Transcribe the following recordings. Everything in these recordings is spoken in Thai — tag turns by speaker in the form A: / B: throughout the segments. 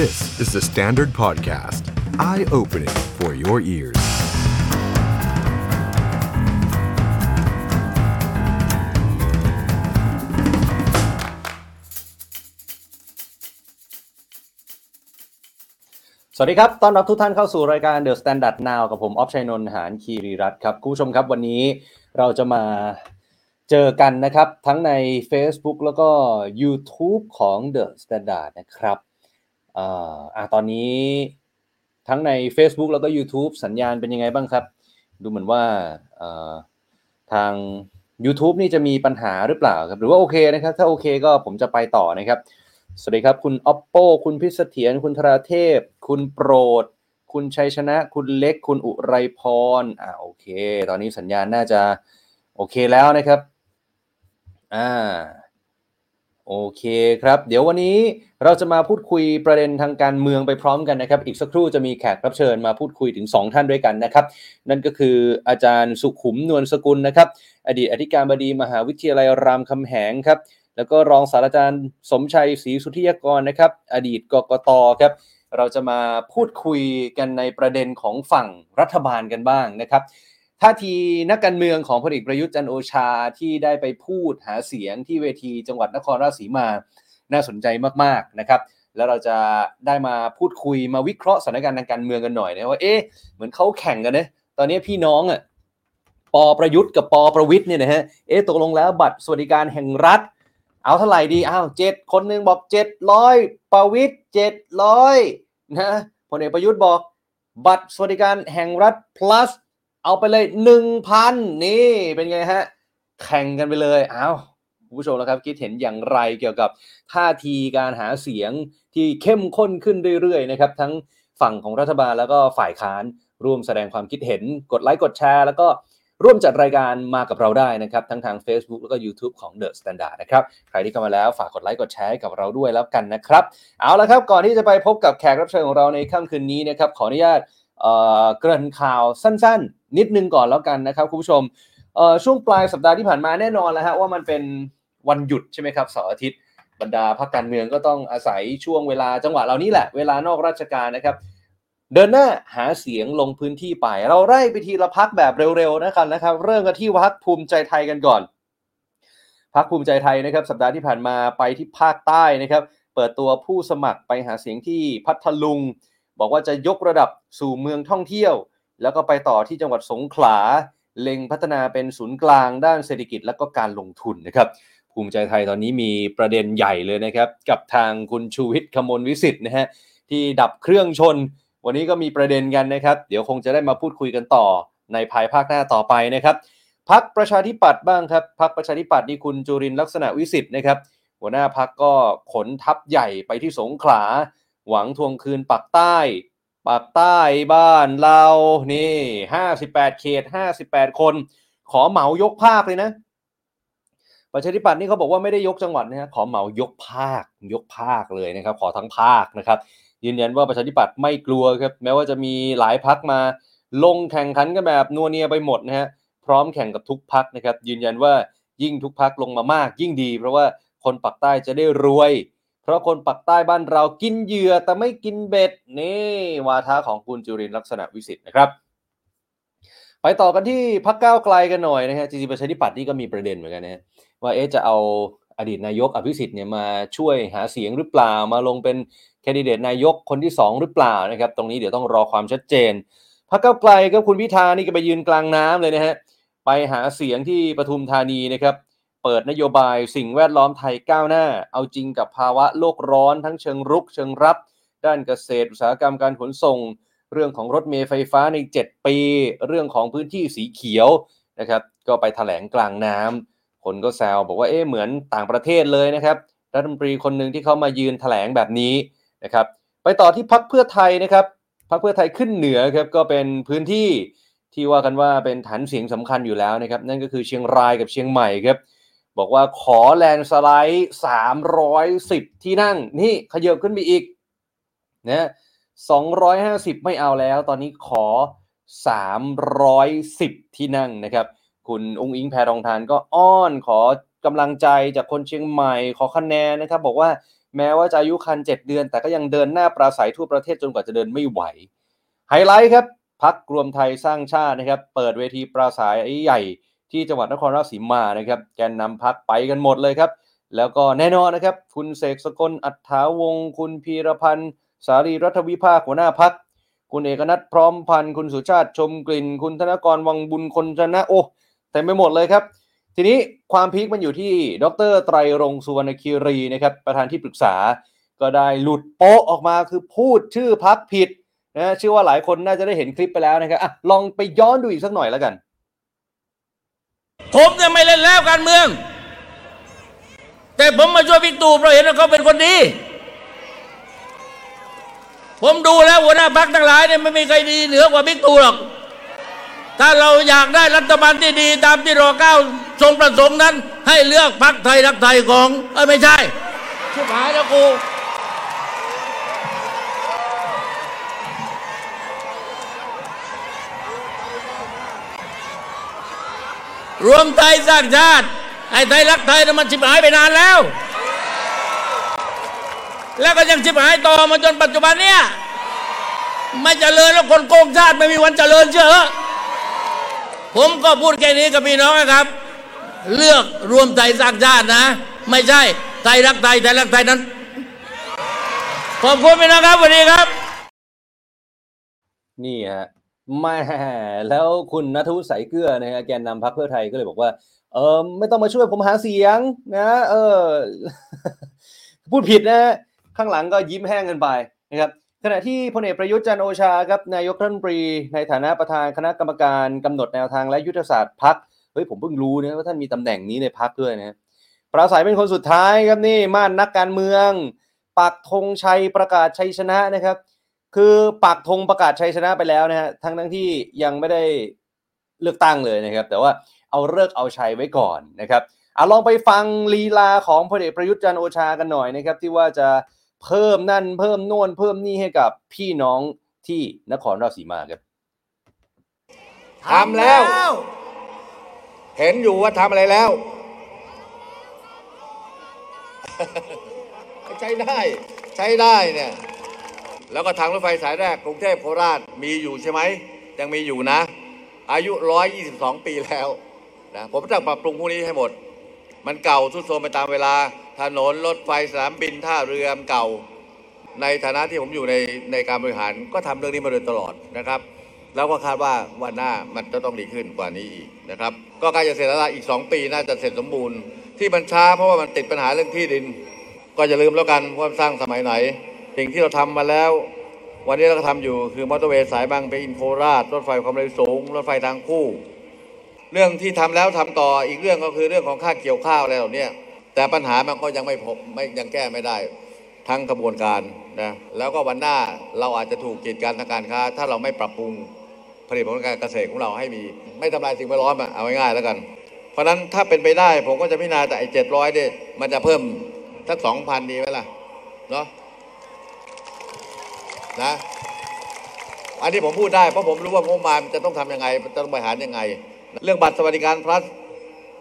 A: This is the Standard Podcast. Eye-opening for your ears.
B: สวัสดีครับ ต้อนรับทุกท่านเข้าสู่รายการ The Standard Now กับผมออฟชัยนนท์หานคีรีรัตน์ครับ คุณผู้ชมครับวันนี้เราจะมาเจอกันนะครับ ทั้งใน Facebook แล้วก็ YouTube ของ The Standard นะครับ อ่าอะตอนนี้ทั้งใน Facebook แล้วก็ YouTube สัญญาณเป็นยังไงบ้างครับ ดูเหมือนว่าทาง YouTube นี่จะมีปัญหาหรือเปล่าครับ หรือว่าโอเคนะครับ ถ้าโอเคก็ผมจะไปต่อนะครับ สวัสดีครับ คุณ oppo คุณพิสเถียรคุณธราเทพ คุณโปรด คุณชัยชนะ คุณเล็ก คุณอุไรพร อ่าโอเค ตอนนี้สัญญาณน่าจะโอเคแล้วนะครับ อ่า โอเคครับ เดี๋ยววันนี้เราจะมาพูดคุยประเด็นทางการเมืองไปพร้อมกันนะครับ อีกสักครู่จะมีแขกรับเชิญมาพูดคุยถึง 2 ท่านด้วยกันนะครับ นั่นก็คืออาจารย์สุขุมนวลสกุลนะครับ อดีตอธิการบดีมหาวิทยาลัยรามคำแหงครับ แล้วก็รองศาสตราจารย์สมชัยศรีสุทธิยกรนะครับ อดีตกกตครับเราจะมาพูดคุยกันในประเด็นของฝั่งรัฐบาลกันบ้างนะครับ ท่าทีนักการเมืองของพลเอกประยุทธ์จันโอชาที่ได้ไปพูดหาเสียงที่เวทีจังหวัดนครราชสีมาน่าสนใจมากๆนะครับ แล้วเราจะได้มาพูดคุยมาวิเคราะห์สถานการณ์ทางการเมืองกันหน่อยนะว่าเอ๊ะเหมือนเขาแข่งกันนะตอนนี้พี่น้องอะปอประยุทธ์กับปอประวิทย์เนี่ยนะฮะเอ๊ะตกลงแล้วบัตรสวัสดิการแห่งรัฐ เอาเท่าไหร่ดีอ้าวเจ็ดคนหนึ่งบอกเจ็ดร้อยประวิทย์เจ็ดร้อยนะพลเอกประยุทธ์บอก บัตรสวัสดิการแห่งรัฐ plus เอาไปเลยหนึ่งพันนี่เป็นไงฮะ แข่งกันไปเลยอ้าวคุณผู้ชมแล้วครับคิดเห็นอย่างไรเกี่ยวกับท่าทีการหาเสียงที่เข้มข้นขึ้นเรื่อยๆนะครับทั้งฝั่งของรัฐบาลแล้วก็ฝ่ายค้านร่วมแสดงความคิดเห็นกดไลค์กดแชร์ แล้วก็ร่วมจัดรายการมากับเราได้นะครับ ทั้งทาง Facebook แล้วก็ YouTube ของ The Standard นะครับ ใครที่เข้ามาแล้วฝากกดไลค์กดแชร์กับเราด้วยแล้วกันนะครับ เอาละครับก่อนที่จะไปพบกับแขกรับเชิญของเราในค่ำคืนนี้นะครับขออนุญาต เกริ่นข่าวสั้น ๆ นิดนึงก่อนแล้วกันนะครับคุณผู้ชมช่วงปลายสัปดาห์ที่ผ่านมาแน่นอนแล้วฮะว่ามันเป็นวันหยุดใช่ไหมครับเสาร์อาทิตย์บรรดาพรรคการเมืองก็ต้องอาศัยช่วงเวลาจังหวะเหล่านี้แหละ เวลานอกราชการนะครับ เดินหน้าหาเสียงลงพื้นที่ไป เราไล่ไปทีละพักแบบเร็วๆนะครับนะครับ เริ่มกันที่พักภูมิใจไทยกันก่อนพักภูมิใจไทยนะครับ สัปดาห์ที่ผ่านมาไปที่ภาคใต้นะครับ เปิดตัวผู้สมัครไปหาเสียงที่พัทลุง บอกว่าจะยกระดับสู่เมืองท่องเที่ยว แล้วก็ไปต่อที่จังหวัดสงขลา เล็งพัฒนาเป็นศูนย์กลางด้านเศรษฐกิจและก็การลงทุนนะครับ ภูมิใจไทยตอนนี้มีประเด็นใหญ่เลยนะครับ กับทางคุณชูวิทย์ขมลวิสิทธิ์นะฮะที่ดับเครื่องชน วันนี้ก็มีประเด็นกันนะครับ เดี๋ยวคงจะได้มาพูดคุยกันต่อในภายภาคหน้าต่อไปนะครับพักประชาธิปัตย์บ้างครับพักประชาธิปัตย์นี่คุณจุรินลักษณะวิสิทธิ์นะครับ หัวหน้าพักก็ขนทัพใหญ่ไปที่สงขลา หวังทวงคืนปักใต้ปากใต้บ้านเรานี่58เขต58คน ขอเหมายกภาคเลยนะ ประชาธิปัตย์นี่เขาบอกว่าไม่ได้ยกจังหวัดนะฮะขอเหมายกภาคยกภาคเลยนะครับ ขอทั้งภาคนะครับ ยืนยันว่าประชาธิปัตย์ไม่กลัวครับ แม้ว่าจะมีหลายพักมาลงแข่งขันกันแบบนัวเนียไปหมดนะฮะพร้อมแข่งกับทุกพักนะครับ ยืนยันว่ายิ่งทุกพักลงมามากยิ่งดี เพราะว่าคนปักใต้จะได้รวย เพราะคนปักใต้บ้านเรากินเหยื่อแต่ไม่กินเบ็ดนี่วาทะของคุณจุรินลักษณะวิสิทธิ์นะครับ ไปต่อกันที่พักก้าวไกลกันหน่อยนะฮะจริงๆประชาธิปัตย์นี่ก็มีประเด็นเหมือนกันนะฮะว่าเอ๊ะจะเอาอดีตนายกอภิสิทธิ์เนี่ยมาช่วยหาเสียงหรือเปล่ามาลงเป็นแคนดิเดตนายกคนที่ 2 หรือเปล่านะครับ ตรงนี้เดี๋ยวต้องรอความชัดเจนพักก้าวไกลก็คุณพิธานี่ก็ไปยืนกลางน้ำเลยนะฮะไปหาเสียงที่ปทุมธานีนะครับ เปิดนโยบายสิ่งแวดล้อมไทยก้าวหน้า เอาจริงกับภาวะโลกร้อนทั้งเชิงรุกเชิงรับ ด้านเกษตรอุตสาหกรรมการขนส่ง เรื่องของรถเมล์ไฟฟ้าใน 7 ปี เรื่องของพื้นที่สีเขียวนะครับก็ไปถแถลงกลางน้ำคนก็แซวบอกว่าเอ๊ะเหมือนต่างประเทศเลยนะครับรัฐมนตรีคนหนึ่งที่เขามายืนถแถลงแบบนี้นะครับไปต่อที่พักเพื่อไทยนะครับพักเพื่อไทยขึ้นเหนือครับก็เป็นพื้นที่ที่ว่ากันว่าเป็นฐานเสียงสำคัญอยู่แล้วนะครับนั่นก็คือเชียงรายกับเชียงใหม่ครับ บอกว่าขอแลนด์สไลด์310ที่นั่ง นี่ขยับขึ้นไปอีกนะ250ไม่เอาแล้ว ตอนนี้ขอ310ที่นั่งนะครับ คุณอุ๊งอิ๊งแพทองธารก็อ้อนขอกำลังใจจากคนเชียงใหม่ขอคะแนนนะครับ บอกว่าแม้ว่าจะอายุครรภ์เจ็ดเดือน แต่ก็ยังเดินหน้าปราศรัยทั่วประเทศจนกว่าจะเดินไม่ไหว ไฮไลท์ครับพรรครวมไทยสร้างชาตินะครับ เปิดเวทีปราศรัยใหญ่ ที่จังหวัดนครราชสีมานะครับแกนนำพรรคไปกันหมดเลยครับ แล้วก็แน่นอนนะครับ คุณเสกสกลอัตถาวงศ์คุณพีระพันธุ์ สารีรัฐวิภาคหัวหน้าพัก คุณเอกนัทพร้อมพันธ์คุณสุชาติชมกลิ่น คุณธนกรวังบุญคนชนะโอ้เต็มไปหมดเลยครับ ทีนี้ความพีคมันอยู่ที่ดรไตรรงสุวรรณคีรีนะครับประธานที่ปรึกษา ก็ได้หลุดโป๊ะออกมาคือพูดชื่อพักผิดนะเชื่อว่าหลายคนน่าจะได้เห็นคลิปไปแล้วนะครับอะลองไปย้อนดูอีกสักหน่อยแล้วกัน
C: ผมเนี่ยไม่เล่นแล้วการเมือง แต่ผมมาช่วยบิ๊กตู่เพราะเห็นว่าเขาเป็นคนดี ผมดูแล้วหัวหน้าพักทั้งหลายเนี่ยไม่มีใครดีเหนือกว่าบิ๊กตู่หรอก ถ้าเราอยากได้รัฐบาลที่ดีตามที่รอเก้าทรงประสงค์นั้น ให้เลือกพักไทยรักไทยของเอ้ยไม่ใช่ชิบหายแล้วกู รวมไทยสร้างชาติไอ้ไทยรักไทยน่มันชิบหายไปนานแล้ว แล้วก็ยังชิบหายต่อมาจนปัจจุบันเนี่ยไม่เจริญแล้วคนโกงชาติไม่มีวันเจริญเชื่อะผมก็พูดแค่นี้กับพี่น้องนะครับ เลือกรวมไทยสร้างชาตินะ ไม่ใช่ไทยรักไทยไทยรักไทยนั้นขอบคุณพี่น้องครับสวัสดีครับ
B: นี่ฮะ ม่แล้วคุณนัทวุฒิสายเกลือนะฮะแกนนำพรรคเพื่อไทยก็เลยบอกว่า เออไม่ต้องมาช่วยผมหาเสียงนะเออ พูดผิดนะข้างหลังก็ยิ้มแห้งกันไปนะครับขณะที่พลเอกประยุทธ์จันโอชาครับนายกรัฐมนตรี ในฐานะประธานคณะกรรมการกำหนดแนวทางและยุทธศาสตร์พักเฮ้ยผมเพิ่งรู้นะว่าท่านมีตำแหน่งนี้ในพักด้วยนะปราศัยเป็นคนสุดท้ายครับนี่ม่านนักการเมือง ปักธงชัยประกาศชัยชนะนะครับ คือปักธงประกาศชัยชนะไปแล้วนะฮะทั้งทั้งที่ยังไม่ได้เลือกตั้งเลยนะครับ แต่ว่าเอาเลิกษ์เอาชัยไว้ก่อนนะครับอะลองไปฟังลีลาของพลเอกประยุทธ์จันทร์โอชากันหน่อยนะครับ ที่ว่าจะเพิ่มนั่นเพิ่มโน่นเพิ่มนี่ให้กับพี่น้องที่นครราชสีมาครับ
D: ทำแล้ว เห็นอยู่ว่าทำอะไรแล้วใช้ได้ใช้ได้เนี่ย แล้วก็ทางรถไฟสายแรกกรุงเทพโคราชมีอยู่ใช่ไหมยังมีอยู่นะ อายุ 122 ปีแล้วนะผมต้องปรับปรุงพวกนี้ให้หมด มันเก่าทุดโทรมไปตามเวลาถนนรถไฟสนามบินท่าเรือเก่า ในฐานะที่ผมอยู่ในในการบริหารก็ทำเรื่องนี้มาโดยตลอดนะครับ แล้วก็คาดว่าวันหน้ามันจะต้องดีขึ้นกว่านี้อีกนะครับ ก็ใกล้จะเสร็จแล้วอีก 2 ปีน่าจะเสร็จสมบูรณ์ที่มันช้าเพราะว่ามันติดปัญหาเรื่องที่ดิน ก็อย่าลืมแล้วกันว่าสร้างสมัยไหน สิ่งที่เราทำมาแล้ว วันนี้เราก็ทำอยู่คือมอเตอร์เวย์สายบางปะอินโคราชรถไฟความเร็วสูง รถไฟทางคู่ เรื่องที่ทำแล้วทำต่ออีกเรื่องก็คือเรื่องของค่าเกี่ยวข้าวอะไรเหล่านี้แต่ปัญหามันก็ยังไม่พบไม่ยังแก้ไม่ได้ทั้งกระบวนการนะแล้วก็วันหน้าเราอาจจะถูกกีดกันทางการค้า ถ้าเราไม่ปรับปรุงผลิตผลการเกษตรของเราให้มี ไม่ทำลายสิ่งแวดล้อมอะเอาง่ายๆแล้วกัน เพราะฉะนั้นถ้าเป็นไปได้ผมก็จะพิจารณาแต่ไอ้เจ็ดร้อยเนี่ยมันจะเพิ่มสักสองพันดีไหมล่ะเนาะ นะ อันนี้ผมพูดได้เพราะผมรู้ว่างบประมาณจะต้องทำยังไงจะต้องบริหารยังไง เรื่องบัตรสวัสดิการ plus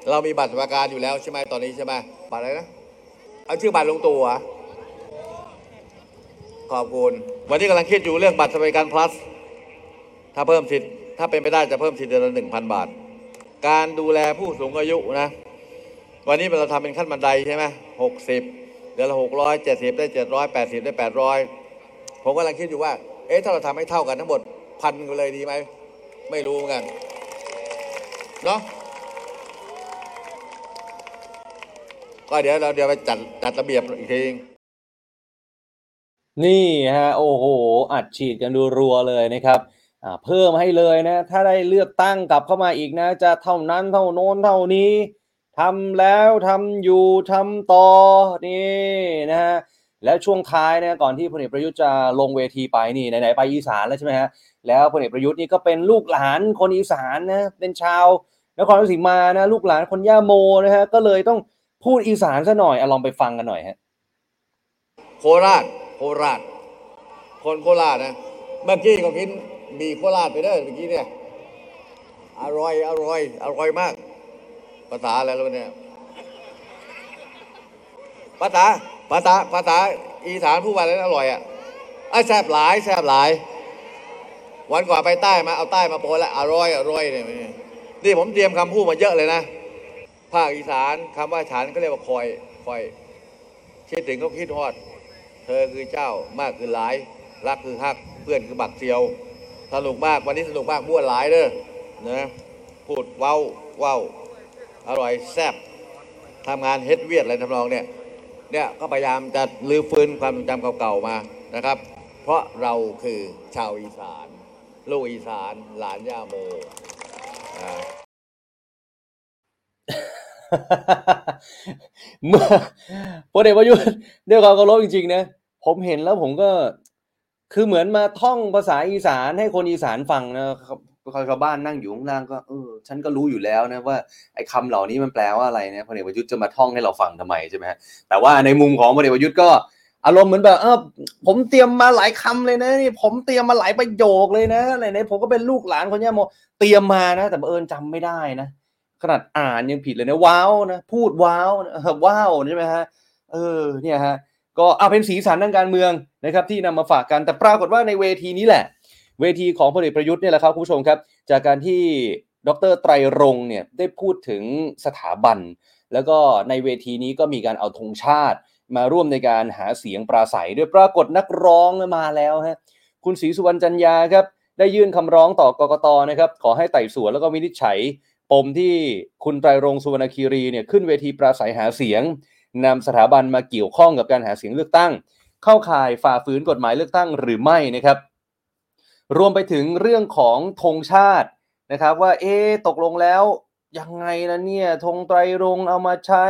D: เรามีบัตรสวัสดิการอยู่แล้วใช่ไหมตอนนี้ใช่ไหมบัตรอะไรนะเอาชื่อบัตรลงตัวขอบคุณ วันนี้กำลังคิดอยู่เรื่องบัตรสวัสดิการ plus ถ้าเพิ่มสิทธิ์ถ้าเป็นไปได้จะเพิ่มสิทธิ์เดือนละหนึ่งพันบาท การดูแลผู้สูงอายุนะ วันนี้เราทำเป็นขั้นบันไดใช่ไหมหกสิบเดือนละหกร้อยเจ็ดสิบได้เจ็ดร้อยแปดสิบได้แปดร้อย ผมกำลังคิดอยู่ว่า เอ๊ะถ้าเราทำให้เท่ากันทั้งหมดพันกันเลยดีไหม ไม่รู้เหมือนกัน เนาะก็เดี๋ยวเราเดี๋ยวไปจัดจัดระเบียบอีกที
B: นี่ฮะโอ้โห อัดฉีดกันดูรัวเลยนะครับเพิ่มให้เลยนะ ถ้าได้เลือกตั้งกลับเข้ามาอีกนะ จะเท่านั้นเท่าโน้นเท่านี้ทำแล้วทำอยู่ทำต่อนี่นะฮะ แล้วช่วงท้ายนะก่อนที่พลเอกประยุทธ์จะลงเวทีไปนี่ไหนๆไปอีสานแล้วใช่ไหมฮะแล้วพลเอกประยุทธ์นี่ก็เป็นลูกหลานคนอีสานนะเป็นชาวนครราชสีมานะลูกหลานคนย่าโมนะฮะก็เลยต้องพูดอีสานซะหน่อยอลองไปฟังกันหน่อยฮะ
D: โคราชโคราช คนโคราชนะเมื่อกี้ก็กินมีโคราชไปเด้อเมื่อกี้เนี่ยอร่อยอร่อยอร่อยมาก ภาษาอะไรแล้วเนี่ยภาษา ภาษาภาษาอีสานพูดว่าอะไรอร่อยอะไอ้แซ่บหลายแซ่บหลาย วันก่อนไปใต้มาเอาใต้มาโปรแล้วอร่อยอร่อยเนี่ยนี่ผมเตรียมคำพูดมาเยอะเลยนะภาคอีสานคำว่าฉันก็เรียกว่าคอยคอยคิดถึงก็คิดฮอด เธอคือเจ้ามากคือหลาย รักคือฮักเพื่อนคือบักเซียวสนุกมากวันนี้สนุกมากบ้วนหลายเด้อนะพูดเว้าเว้าอร่อยแซ่บทำงานเฮ็ดเวียดอะไรทำนองเนี่ย เนี่ยก็พยายามจะลื้อฟื้นความทรงจำเก่าๆมานะครับ เพราะเราคือชาวอีสาน ลูกอีสานหลานย่าโม
B: เมื่อพลเอกประยุทธ์ด้วยความเคารพจริงๆนะผมเห็นแล้วผมก็คือเหมือนมาท่องภาษาอีสานให้คนอีสานฟังนะครับ ชาวบ้านนั่งอยู่ข้างล่างก็เออฉันก็รู้อยู่แล้วนะว่าไอ้คำเหล่านี้มันแปลว่าอะไรนะพลเอกประยุทธ์จะมาท่องให้เราฟังทำไมใช่ไหมฮะแต่ว่าในมุมของพลเอกประยุทธ์ก็อารมณ์เหมือนแบบเออผมเตรียมมาหลายคำเลยนะนี่ผมเตรียมมาหลายประโยคเลยนะไหนๆผมก็เป็นลูกหลานคนย่าโมเตรียมมานะ แต่เอิญจำไม่ได้นะ ขนาดอ่านยังผิดเลยนะว้าวนะพูดว้าวนะว้าวใช่ไหมฮะเออเนี่ยฮะก็เอาเป็นสีสันทางการเมืองนะครับที่นำมาฝากกันแต่ปรากฏว่าในเวทีนี้แหละ เวทีของพลเอกประยุทธ์เนี่ยแหละครับคุณผู้ชมครับ จากการที่ดรไตรรงเนี่ยได้พูดถึงสถาบัน แล้วก็ในเวทีนี้ก็มีการเอาธงชาติ มาร่วมในการหาเสียงปราศัย ด้วยปรากฏนักร้องมาแล้วฮะคุณศรีสุวรรณจันยาครับได้ยื่นคำร้องต่อกกตนะครับขอให้ไต่สวนแล้วก็วินิจฉัย ปมที่คุณไตรรงสุวรรณคีรีเนี่ยขึ้นเวทีปราศัยหาเสียงนำสถาบันมาเกี่ยวข้องกับการหาเสียงเลือกตั้ง เข้าข่ายฝ่าฝืนกฎหมายเลือกตั้งหรือไม่นะครับ รวมไปถึงเรื่องของธงชาตินะครับ ว่าเอ๊ตกลงแล้วยังไงนะเนี่ยธงไตรรงเอามาใช้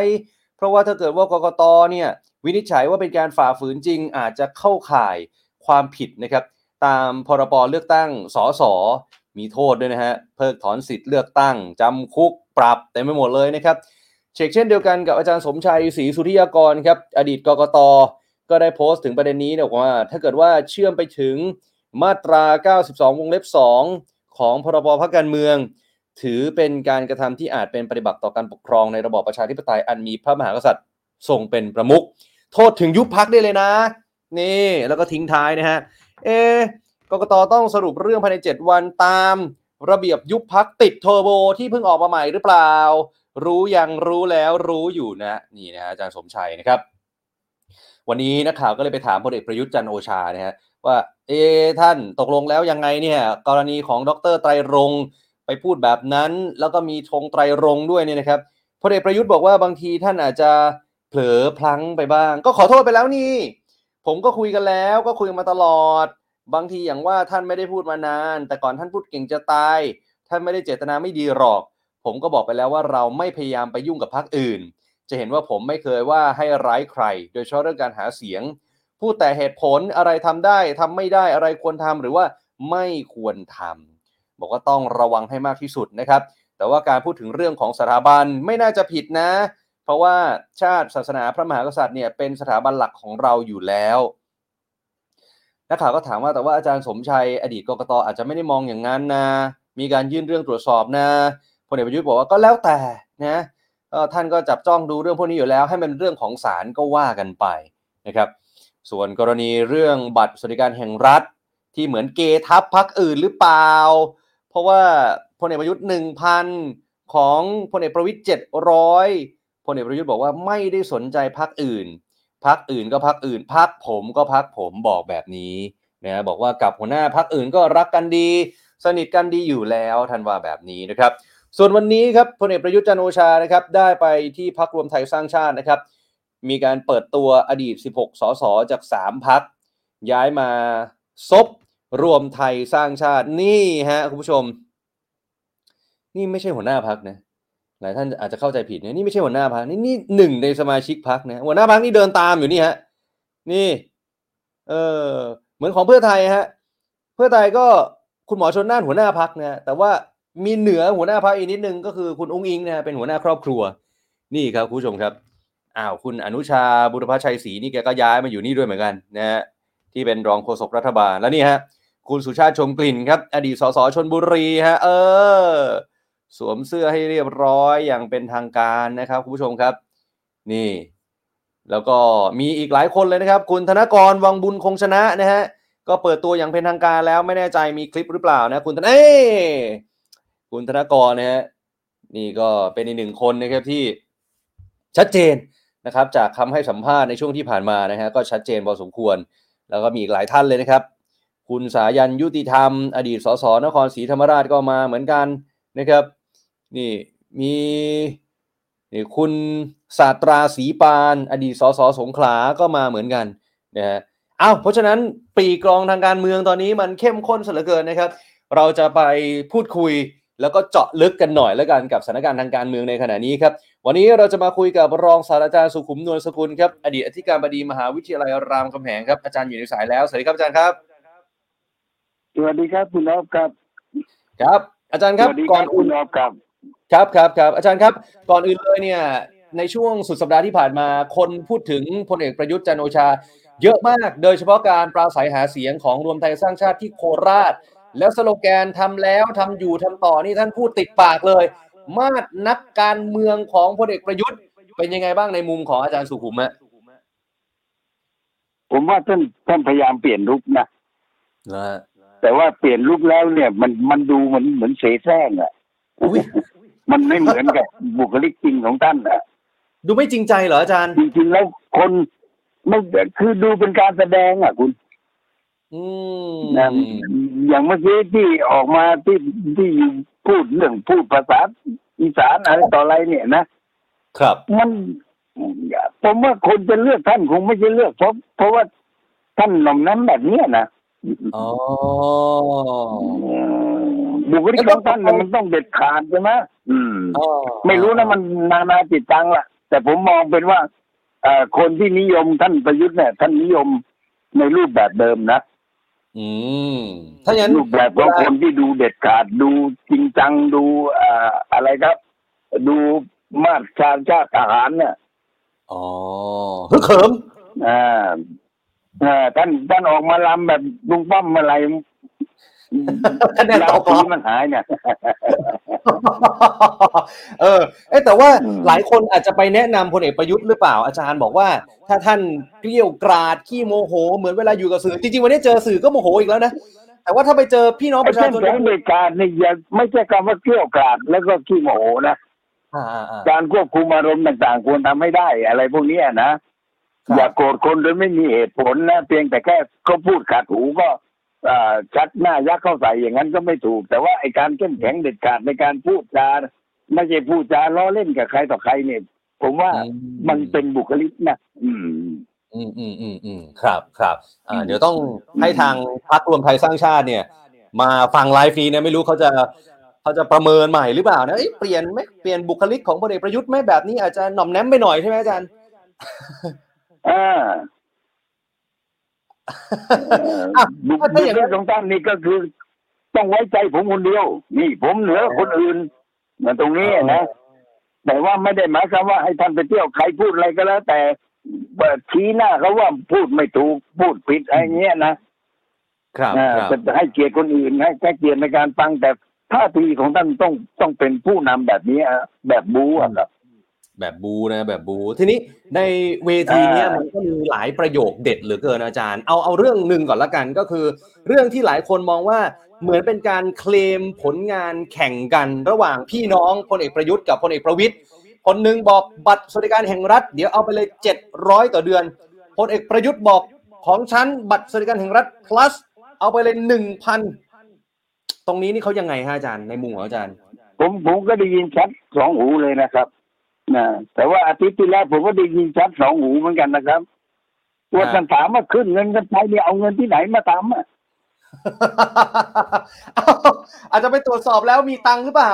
B: เพราะว่าถ้าเกิดว่ากกตเนี่ยวินิจฉัยว่าเป็นการฝ่าฝืนจริง อาจจะเข้าข่ายความผิดนะครับ ตามพรบเลือกตั้งสสมีโทษด้วยนะฮะเพิกถอนสิทธิ์เลือกตั้งจำคุกปรับเต็มไปหมดเลยนะครับเชกเช่นเดียวกันกับอาจารย์สมชัยศรีสุธิยากรครับอดีตกกตก็ได้โพสต์ถึงประเด็นนี้บอกว่า ถ้าเกิดว่าเชื่อมไปถึง มาตรา 92 วงเล็บ 2 ของพรบพักการเมือง ถือเป็นการกระทำที่อาจเป็นปฏิบัติต่อการปกครองในระบอบประชาธิปไตยอันมีพระมหากษัตริย์ทรงเป็นประมุขโทษถึงยุบพักได้เลยนะ นี่แล้วก็ทิ้งท้ายนะฮะเอกกตต้องสรุปเรื่องภายใน 7 วันตามระเบียบยุบพักติดเทอร์โบที่เพิ่งออกมาใหม่หรือเปล่า รู้ยังรู้แล้วรู้อยู่นะนี่นะฮะอาจารย์สมชัยนะครับ วันนี้นักข่าวก็เลยไปถามพลเอกประยุทธ์จันโอชานะฮะ ว่าเอท่านตกลงแล้วยังไงเนี่ยกรณีของดรไตรรงไปพูดแบบนั้น แล้วก็มีธงไตรรงด้วยเนี่ยนะครับพลเอกประยุทธ์บอกว่าบางทีท่านอาจจะเผลอพลั้งไปบ้าง ก็ขอโทษไปแล้วนี่ ผมก็คุยกันแล้วก็คุยกันมาตลอด บางทีอย่างว่าท่านไม่ได้พูดมานาน แต่ก่อนท่านพูดเก่งจะตาย ท่านไม่ได้เจตนาไม่ดีหรอก ผมก็บอกไปแล้วว่าเราไม่พยายามไปยุ่งกับพรรคอื่น จะเห็นว่าผมไม่เคยว่าให้ร้ายใคร โดยเฉพาะเรื่องการหาเสียง พูดแต่เหตุผลอะไรทำได้ทำไม่ได้อะไรควรทำหรือว่าไม่ควรทำบอกว่าต้องระวังให้มากที่สุดนะครับ แต่ว่าการพูดถึงเรื่องของสถาบันไม่น่าจะผิดนะ เพราะว่าชาติศาสนาพระมหากษัตริย์เนี่ยเป็นสถาบันหลักของเราอยู่แล้วนักข่าวก็ถามว่าแต่ว่าอาจารย์สมชัยอดีตกกตอาจจะไม่ได้มองอย่างนั้นนะ มีการยื่นเรื่องตรวจสอบนะพลเอกประยุทธ์บอกว่าก็แล้วแต่นะท่านก็จับจ้องดูเรื่องพวกนี้อยู่แล้ว ให้มันเป็นเรื่องของศาลก็ว่ากันไปนะครับ ส่วนกรณีเรื่องบัตรสวัสดิการแห่งรัฐ ที่เหมือนเกทับพักอื่นหรือเปล่า เพราะว่าพลเอกประยุทธ์หนึ่งพันของพลเอกประวิตยเจ็ดร้อยพลเอกประยุทธ์บอกว่าไม่ได้สนใจพักอื่นพักอื่นก็พักอื่นพักผมก็พักผมบอกแบบนี้นะบอกว่ากับหัวหน้าพักอื่นก็รักกันดี สนิทกันดีอยู่แล้วท่านว่าแบบนี้นะครับ ส่วนวันนี้ครับพลเอกประยุทธ์จันโอชานะครับได้ไปที่พักรวมไทยสร้างชาตินะครับ มีการเปิดตัวอดีต 16 สสจาก 3 พัก ย้ายมาซบรวมไทยสร้างชาตินี่ฮะคุณผู้ชม นี่ไม่ใช่หัวหน้าพักนะหลายท่านอาจจะเข้าใจผิดนะนี่ไม่ใช่หัวหน้าพักนี่นี่หนึ่งในสมาชิกพักนะหัวหน้าพักนี่เดินตามอยู่นี่ฮะนี่เออเหมือนของเพื่อไทยฮะเพื่อไทยก็คุณหมอชนน่านหัวหน้าพักนะแต่ว่ามีเหนือหัวหน้าพักอีกนิดนึงก็คือคุณอุ้งอิงนะฮะเป็นหัวหน้าครอบครัว นี่ครับคุณผู้ชมครับ อ้าวคุณอนุชาบุรพชัยศรีนี่แกก็ย้ายมาอยู่นี่ด้วยเหมือนกันนะฮะที่เป็นรองโฆษกรัฐบาลแล้วนี่ฮะคุณสุชาติชมกลิ่นครับ อดีตสสชนบุรีฮะเออ สวมเสื้อให้เรียบร้อยอย่างเป็นทางการนะครับคุณผู้ชมครับ นี่ แล้วก็มีอีกหลายคนเลยนะครับ คุณธนกรวังบุญคงชนะนะฮะก็เปิดตัวอย่างเป็นทางการแล้วไม่แน่ใจมีคลิปหรือเปล่านะ คุณธนเอ้คุณธนกรนะฮะนี่ก็เป็นอีกหนึ่งคนนะครับที่ชัดเจน นะครับจากคำให้สัมภาษณ์ในช่วงที่ผ่านมานะฮะก็ชัดเจนพอสมควร แล้วก็มีอีกหลายท่านเลยนะครับ คุณสายันยุติธรรม อดีตสสนครศรีธรรมราชก็มาเหมือนกันนะครับนี่มีนี่คุณศาสตราศรีปาน อดีตสสสงขลาก็มาเหมือนกันนะฮะอ้าวเพราะฉะนั้นปีกรองทางการเมืองตอนนี้มันเข้มข้นซะเหลือเกินนะครับ เราจะไปพูดคุย แล้วก็เจาะลึกกันหน่อยแล้วกันกับสถานการณ์ทางการเมืองในขณะนี้ครับ วันนี้เราจะมาคุยกับรองศาสตราจารย์สุขุมนวลสกุลครับอดีตอธิการบดีมหาวิทยาลัยรามคำแหงครับอาจารย์อยู่ในสายแล้วสวัสดีครับอาจารย์ครับ
E: สวัสดีครับคุณอ๊อฟครับ
B: ครับ อาจารย์
E: ส
B: ครับ
E: วัสดี
B: ก่อน
E: คุ
B: อื่น
E: ณอ๊อฟครับ
B: ครับครับครับอาจารย์ครับ ก่อนอื่นเลยเนี่ยในช่วงสุดสัปดาห์ที่ผ่านมา คนพูดถึงพลเอกประยุทธ์จันทร์โอชา เยอะมาก โดยเฉพาะการปราศัยหาเสียงของรวมไทยสร้างชาติที่โคราช แล้วสโลแกนทำแล้วทำอยู่ทำต่อนี่ท่านพูดติดปากเลย มาดนักการเมืองของพลเอกประยุทธ์ เป็นยังไงบ้างในมุมของอาจารย์สุขุมฮะ
E: ผมว่าท่านท่านพยายามเปลี่ยนลุกนะ
B: นะฮะ
E: แต่ว่าเปลี่ยนลุกแล้วเนี่ย มันมันดูเหมือนเหมือนเสแสร้งอะ
B: อุ๊ย
E: มันไม่เหมือนกับบุคลิกจริงของท่านอะ
B: ดูไม่จริงใจเหรออาจารย์
E: จริงๆแล้วคนไม่คือดูเป็นการแสดงอะคุณ
B: อืม
E: นะอย่างเมื่อกี้ที่ออกมาที่ที่พูดเรื่องพูดภาษาอีสานอะไรต่ออะไรเนี่ยนะ
B: ครับ
E: มันผมว่าคนจะเลือกท่านคงไม่ใช่เลือกเพราะเพราะว่าท่านหน่อมน้ำแบบเนี้ยนะ
B: อ๋อ
E: บุคลิกของท่านเนี่ยมันต้องเด็ดขาดใช่ไหมอืม
B: อ๋อ
E: ไม่รู้นะมันนานาจิตตังละแต่ผมมองเป็นว่าเอ่อคนที่นิยมท่านประยุทธ์เนี่ย ท่านนิยมในรูปแบบเดิมนะ
B: อืมถ้าอย่างนั้น
E: รูปแบบของคนที่ดูเด็ดขาดดูจริงจังดูเอ่ออะไรครับ ดูมาตรชาติชาติทหารเนี่ย
B: อ๋อฮึกเขิม
E: อ่าอ่าท่านท่านออกมาลำแบบลุงป้อมอะไร
B: คะแนน
E: ลา
B: ตอบ
E: สี
B: รับ
E: มันหายเนี่ย
B: เออเอ้ยแต่ว่า
E: อืม
B: หลายคนอาจจะไปแนะนำพลเอกประยุทธ์หรือเปล่าอาจารย์บอกว่า ถ้าท่านเกลี้ยวกราดขี้โมโห เหมือนเวลาอยู่กับสื่อจริงๆวันนี้เจอสื่อก็โมโหอีกแล้วนะแต่ว่าถ้าไปเจอพี่น้องป
E: ไอ้
B: ระชา
E: เส้น
B: ชน
E: แข็งเด็ดขาดนี่อย่าไม่ใช่คำว่าเกลี้ยวกราดแล้วก็ขี้โมโหนะ
B: อ่าอ่าอ่า
E: การควบคุมอารมณ์ต่างๆควรทำให้ได้ อะไรพวกเนี้ยนะ
B: ครับ
E: อย่าโกรธคนโดยไม่มีเหตุผลนะเพียงแต่แค่เขาพูดขัดหูก็อ่า ชัดหน้ายักเข้าใส่อย่างนั้นก็ไม่ถูก แต่ว่าไอ้การเข้มแข็งเด็ดขาดในการพูดจาไม่ใช่พูดจาล้อเล่นกับใครต่อใครเนี่ย ผมว่ามันเป็นบุคลิกนะอืม
B: อืมอืมอืมอืมครับครับอ่าเดี๋ยวต้องให้ทางพรรครวมไทยสร้างชาติเนี่ย มาฟังไลฟ์นี้นะไม่รู้เขาจะเขาจะประเมินใหม่หรือเปล่านะเอ้ยเปลี่ยนไหมเปลี่ยนบุคลิกของพลเอกประยุทธ์ไหมแบบนี้อาจจะหน่อมแนมไปหน่อยใช่ไหมอาจารย์
E: อ่า
B: อะ
E: บุค
B: ถ้า
E: บุ
B: อย่าง
E: ค
B: นั้
E: ลิ
B: น
E: กของท่านนี่ก็คือ ต้องไว้ใจผมคนเดียว นี่ผมเหนือคนอื่นมาตรงนี้นะแต่ว่าไม่ได้หมายความว่าให้ท่านไปเที่ยวใครพูดอะไรก็แล้ว แต่เปิดชี้หน้าเขาว่าพูดไม่ถูกพูดผิดอะไรเงี้ยนะครับอ่า
B: ครับ
E: จะให้เกียรติคนอื่นให้ให้เกียรติในการฟังแต่ท่าทีของท่านต้องต้องเป็นผู้นำแบบนี้อะแบบบู๊อะครับ
B: แบบบูนะแบบบู ทีนี้ในเวทีเนี้ย
E: อ่ามั
B: มันก็มีหลายประโยคเด็ดเหลือเกินอาจารย์ เอาเอาเรื่องหนึ่งก่อนละกันก็คือ เรื่องที่หลายคนมองว่าเหมือนเป็นการเคลมผลงานแข่งกันระหว่างพี่น้องพลเอกประยุทธ์กับพลเอกประวิตยคนหนึ่งบอกบัตรสวัสดิการแห่งรัฐ เดี๋ยวเอาไปเลย 700 ต่อเดือนพลเอกประยุทธ์บอกของฉันบัตรสวัสดิการแห่งรัฐ plus เอาไปเลย1,000ตรงนี้นี่เขายังไงฮะอาจารย์ในมุมของอาจารย์
E: ผมผมก็ได้ยินชัดสองหูเลยนะครับ นะแต่ว่าอาทิตย์ที่แล้วผมก็ได้ยินชัดสองหูเหมือนกันนะครับว่า
B: อ่า
E: ท่านถามว่าขึ้นเงินกันไปเนี่ยเอาเงินที่ไหนมาทำอะ
B: อ้าวอาจจะไปตรวจสอบแล้วมีตังค์หรือเปล่า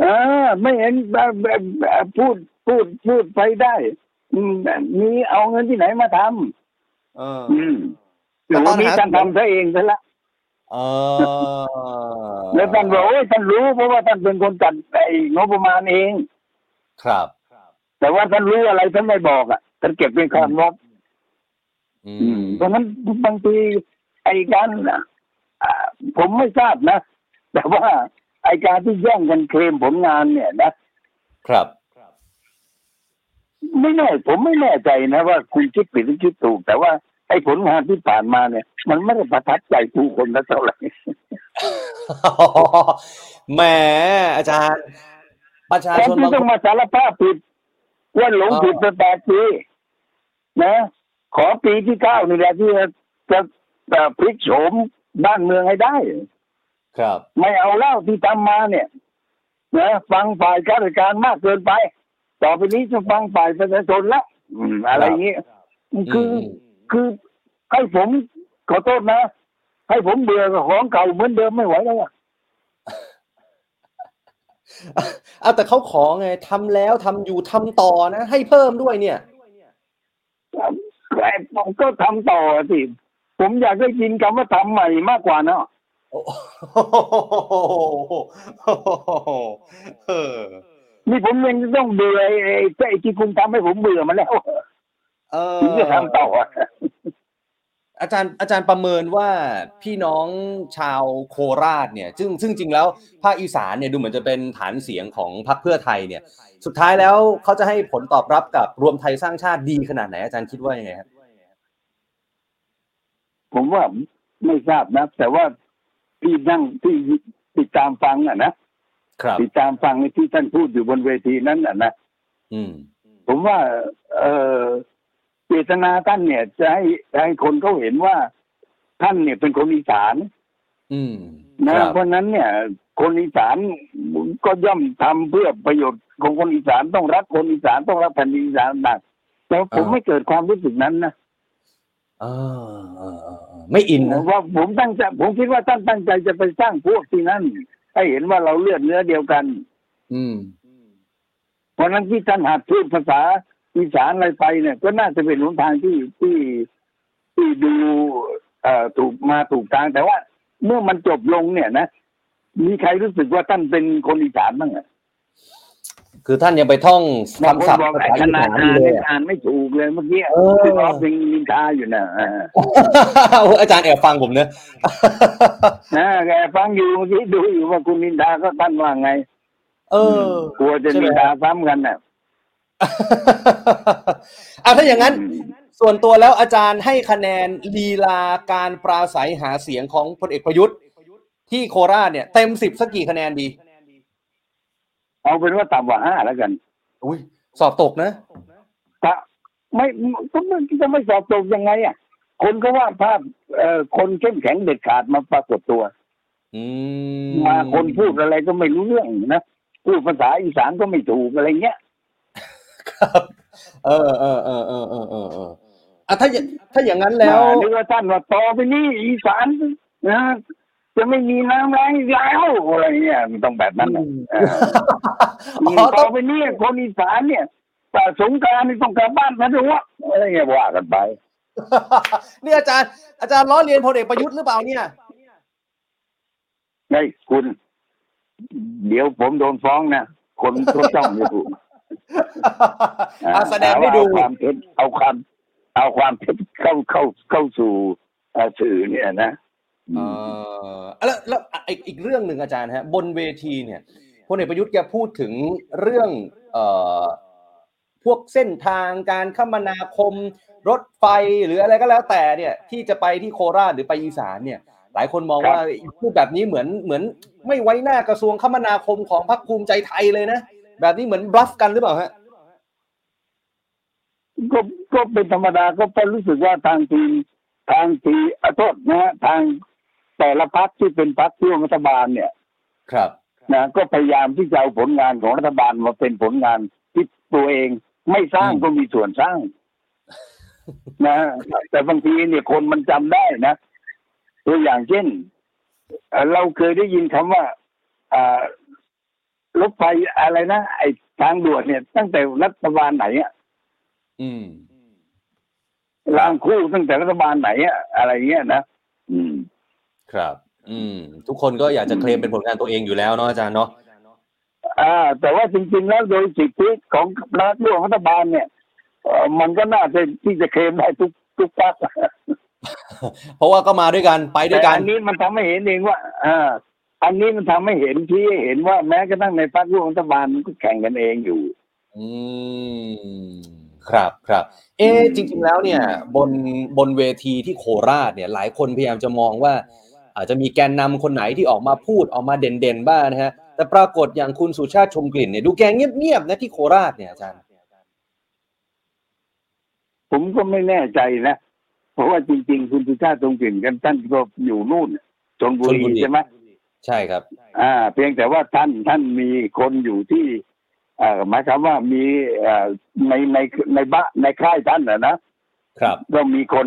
E: เออไม่เห็นแบบแบบแบบพูดพูดพูดไปได้อืมมีเอาเงินที่ไหนมาท
B: เออำ
E: อืม
B: แต่
E: แต่
B: ตอ
E: วันนนี้
B: หา
E: ท่านทำซะเองซะละ
B: เออ
E: แล้วท่านบอกโอ้ยท่านรู้เพราะว่าท่านเป็นคนจัดไอ้งบประมาณเอง
B: ครับ
E: แต่ว่าท่านรู้อะไรท่านไม่บอกอะท่านเก็บเป็นความลับ
B: อื
E: อื
B: ม
E: มเพราะฉะนั้นบางทีไอ้การอ่าผมไม่ทราบนะ แต่ว่าไอ้การที่แย่งกันเคลมผลงานเนี่ยนะครับไม่แน่ผมไม่แน่ใจนะว่าคุณคิดผิดหรือคิดถูก แต่ว่าไอ้ผลงานที่ผ่านมาเนี่ย มันไม่ได้ประทับใจผู้คนสักเท่าไหร่
B: แหมอาจารย์ ประชา
E: แทน
B: ชน
E: ที่
B: บาง
E: ต้อง
B: คน
E: มาสารภาพผิดว่าหลงผิดมาแปดปีนะ ขอปีที่เก้านี่แหละที่จะจะจะพลิกโฉมบ้านเมืองให้ได้
B: ครับ
E: ไม่เอาเล่าที่ทำมาเนี่ยนะฟังฝ่ายข้าราชการมากเกินไป ต่อไปนี้จะฟังฝ่ายประชาชนละอืมอะไรอย่างเงี้ยคืออ
B: ม
E: คือให้ผมขอโทษนะ ให้ผมเบื่อกับของเก่าเหมือนเดิมไม่ไหวแล้วอะ
B: เอาแต่เขาขอไงทำแล้วทำอยู่ทำต่อนะ ให้เพิ่มด้วยเนี่ย
E: แต่ผมก็ทำต่อสิ ผมอยากได้ยินคำว่าทำใหม่มากกว่าเนาะ
B: โอ้โหเออ
E: นี่ผมยังต้องเบื่อไอ้ไอ้ไอ้ที่คุณทำให้ผมเบื่อมาแล้ว
B: เออ
E: ถึงจะทำต่อ อะ
B: อาจารย์อาจารย์ประเมินว่าพี่น้องชาวโคราชเนี่ยซึ่งซึ่งจริงแล้วภาคอีสานเนี่ยดูเหมือนจะเป็นฐานเสียงของพรรคเพื่อไทยเนี่ยสุดท้ายแล้วเขาจะให้ผลตอบรับกับรวมไทยสร้างชาติดีขนาดไหนอาจารย์คิดว่ายังไงครับ
E: ผมว่าไม่ทราบนะ แต่ว่าที่นั่งที่ติดตามฟังอะนะครับติดตามฟังที่ท่านพูดอยู่บนเวทีนั้นอะนะ
B: อืม
E: ผมว่า เออ เจตนาท่านเนี่ยจะให้ให้คนเขาเห็นว่าท่านเนี่ยเป็นคนอีสาน
B: อืม
E: นะครับเพราะฉะนั้นเนี่ย คนอีสานก็ย่อมทำเพื่อประโยชน์ของคนอีสานต้องรักคนอีสานต้องรักแผ่นดินอีสานหนักแต่ผมไม่เกิดความรู้สึกนั้นนะ
B: เออเออเออเออไม่อินนะ
E: ว่าผมตั้งใจผมคิดว่าท่านตั้งใจจะไปสร้างพวกที่นั่นให้เห็นว่าเราเลือดเนื้อเดียวกัน
B: อืม
E: เพราะฉะนั้นที่ท่านหัดพูดภาษา อีสานอะไรไปเนี่ย ก็น่าจะเป็นหนทางที่ที่ที่ดูเอ่อถูกมาถูกทางแต่ว่า เมื่อมันจบลงเนี่ยนะมีใครรู้สึกว่าท่านเป็นคนอีสานบ้างอะ
B: คือท่านยังไปท่อง
E: บาง
B: คำ
E: คน
B: ศัพท์
E: บอก
B: ภา
E: ไอ้
B: ษา
E: ข
B: อี
E: นา
B: สา
E: ด
B: น
E: อ่าน
B: เลย
E: ยัง
B: อะ
E: อ่านไม่ถูกเลยเมื่อกี้
B: เออ
E: คือออฟเป็นนินทาอยู่นะอ่า
B: อาจารย์แอบฟังผมเนอะ
E: นะแกฟังอยู่เมื่อกี้ดูอยู่ว่าคุณนินทาก็ท่านว่าไง
B: เออ
E: กลัวจะ
B: ใช่ไหม
E: นินทาซ้ำกันน่ะ
B: เอาถ้าอย่างนั้น ส่วนตัวแล้วอาจารย์ให้คะแนนลีลาการปราศัยหาเสียงของพลเอกประยุทธ์ ที่โคราชเนี่ยเต็มสิบสักกี่คะแนนดี
E: เอาเป็นว่าต่ำกว่าห้าแล้วกัน
B: อุ้ยสอบตกนะ
E: ถ้าไม่ก็มันจะไม่สอบตกยังไง อะ คนก็ว่าภาพเอ่อคนเข้มแข็งเด็ดขาดมาปรากฏตัว
B: อืม
E: มาคนพูดอะไรก็ไม่รู้เรื่องนะพูดภาษาอีสานก็ไม่ถูกอะไรเงี้ย
B: ครับเออเออเออเออเออเออเอออะถ้าอย่างถ้าอย่างนั้นแล้ว
E: อ่านึกว่าท่านว่าต่อไปนี้อีสานนะจะไม่มีน้ำแรงอีกแล้วอะไรเงี้ยมันต้องแบบนั้นนะเออ
B: อ๋อต้
E: ต่
B: อ
E: องไปนี้คนอีสานเนี่ยแต่สงกรารนี่ต้องกลับบ้านนะดูว่าอะไรเงี้ยว่ากันไป
B: นี่อาจารย์ อาจารย์ล้อเลียนพลเอกประยุทธ์หรือเปล่าเนี่ย
E: ไอ้ยคุณ เดี๋ยวผมโดนฟ้องนะคนก็จ้องอ ยู่
B: อะแสดงให้ดู
E: เอาความเท็จเอาความ เอาความเท็จเข้าเข้าเข้าสู่เอ่อสื่อเนี่ยนะ
B: เออแล้วแล้วอีกอีกเรื่องหนึ่งอาจารย์ฮะ บนเวทีเนี่ยพลเอกประยุทธ์แกพูดถึงเรื่องเอ่อพวกเส้นทางการคมนาคม รถไฟหรืออะไรก็แล้วแต่เนี่ย ที่จะไปที่โคราชหรือไปอีสานเนี่ย หลายคนมองว่าพูดแบบนี้เหมือนเหมือน ไม่ไว้หน้ากระทรวงคมนาคมของพรรคภูมิใจไทยเลยนะ แบบนี้เหมือนบลัฟกันหรือเปล่าฮะ
E: ก็ก็เป็นธรรมดาก็เป็นรู้สึกว่าทางทีมทางทีอะโทษนะฮะทางแต่ละพักที่เป็นพักร่วมรัฐบาลเนี่ย
B: ครับ
E: นะก็พยายามที่จะเอาผลงานของรัฐบาลมาเป็นผลงานที่ตัวเองไม่สร้าง
B: อืม
E: ก็มีส่วนสร้าง นะ แต่บางทีเนี่ยคนมันจำได้นะตัวอย่างเช่นเอ่อเราเคยได้ยินคำว่า อ่า รถไฟอะไรนะไอ้ทางด่วนเนี่ย ตั้งแต่รัฐบาลไหนอะ
B: อืม
E: รางคู่ตั้งแต่รัฐบาลไหนอะอะไรเงี้ยนะอืม
B: ครับ อืม ทุกคนก็อยากจะเคลมเป็นผลงานตัวเองอยู่แล้วเนาะอาจารย์เนาะ
E: อ่า แต่ว่าจริง ๆ แล้วโดยสิทธิของรัฐร่วมรัฐบาลเนี่ยเอ่อมันก็น่าจะที่จะเคลมได้ทุกทุกพรรค
B: เพราะว่าก็มาด้วยกันไปด้วย
E: แต่
B: กัน
E: อันนี้มันทำให้เห็นเองว่าอ่า อันนี้มันทำให้เห็นที่เห็นว่าแม้กระทั่งในพรรคร่วมรัฐบาลมันก็แข่งกันเองอยู่
B: อืมครับครับ เอ๊ะจริง ๆ แล้วเนี่ย บนบนเวทีที่โคราชเนี่ย หลายคนพยายามจะมองว่า อาจจะมีแกนนำคนไหนที่ออกมาพูดออกมาเด่นๆบ้างนะฮะ แต่ปรากฏอย่างคุณสุชาติชมกลิ่นเนี่ยดูแกเงียบๆนะที่โคราชเนี่ยอาจารย์
E: ผมก็ไม่แน่ใจนะ เพราะว่าจริง ๆ คุณสุชาติตรงกลิ่นกันท่านก็อยู่นู่นชนบุ
B: ชลบุ
E: รี
B: รี
E: ใช่ไหม
B: ใช่ครับ
E: อ่า เพียงแต่ว่าท่านท่านมีคนอยู่ที่เอ่อหมายความว่ามีเอ่อในในในบ้านในค่ายท่านนะนะครับก็มีคน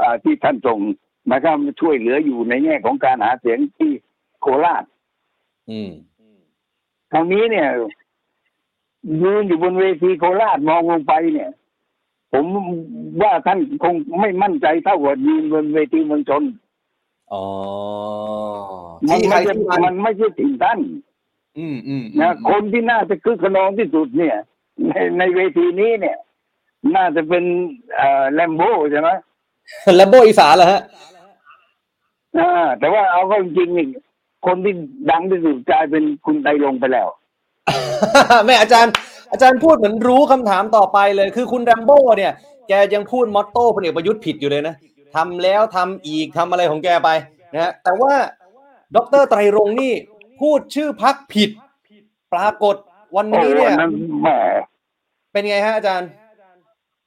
E: อ่าที่ท่านส่งหมายความว่าช่วยเหลืออยู่ในแง่ของการหาเสียงที่โคราช
B: อืม
E: คราวนี้เนี่ยยืนอยู่บนเวทีโคราชมองลงไปเนี่ย ผมว่าท่านคงไม่มั่นใจเท่ากับยืนบนเวทีเมืองชน
B: อ๋อ
E: มัน
B: ที่ใคร
E: ไม่ใช่
B: ที่มัน
E: มันไม่ใช่ถิ่นท่าน
B: อืมอืม
E: นะคนที่น่าจะคึกขนองที่สุดเนี่ย ในในเวทีนี้เนี่ย น่าจะเป็นเอ่อแลมโบใช่ไหม
B: แล้วโบอีสานเหรอฮะ
E: อ่าแต่ว่าเอาก็จริงๆนี่คนที่ดังที่สุดกลายเป็นคุณไตรลงไปแล้ว
B: แม่อาจารย์ อาจารย์พูดเหมือนรู้คำถามต่อไปเลย คือคุณแรมโบ้เนี่ย แกยังพูดมอตโต้พลเอกประยุทธ์ผิดอยู่เลยนะ ทำแล้วทำอีกทำอะไรของแกไปนะฮะแต่ว่าดรไตรรงค์นี่พูดชื่อพักผิด ปรากฏวัน
E: โอ้
B: นี้เนี่ย
E: วันนั้นแหม
B: เป็นไงฮะอาจารย์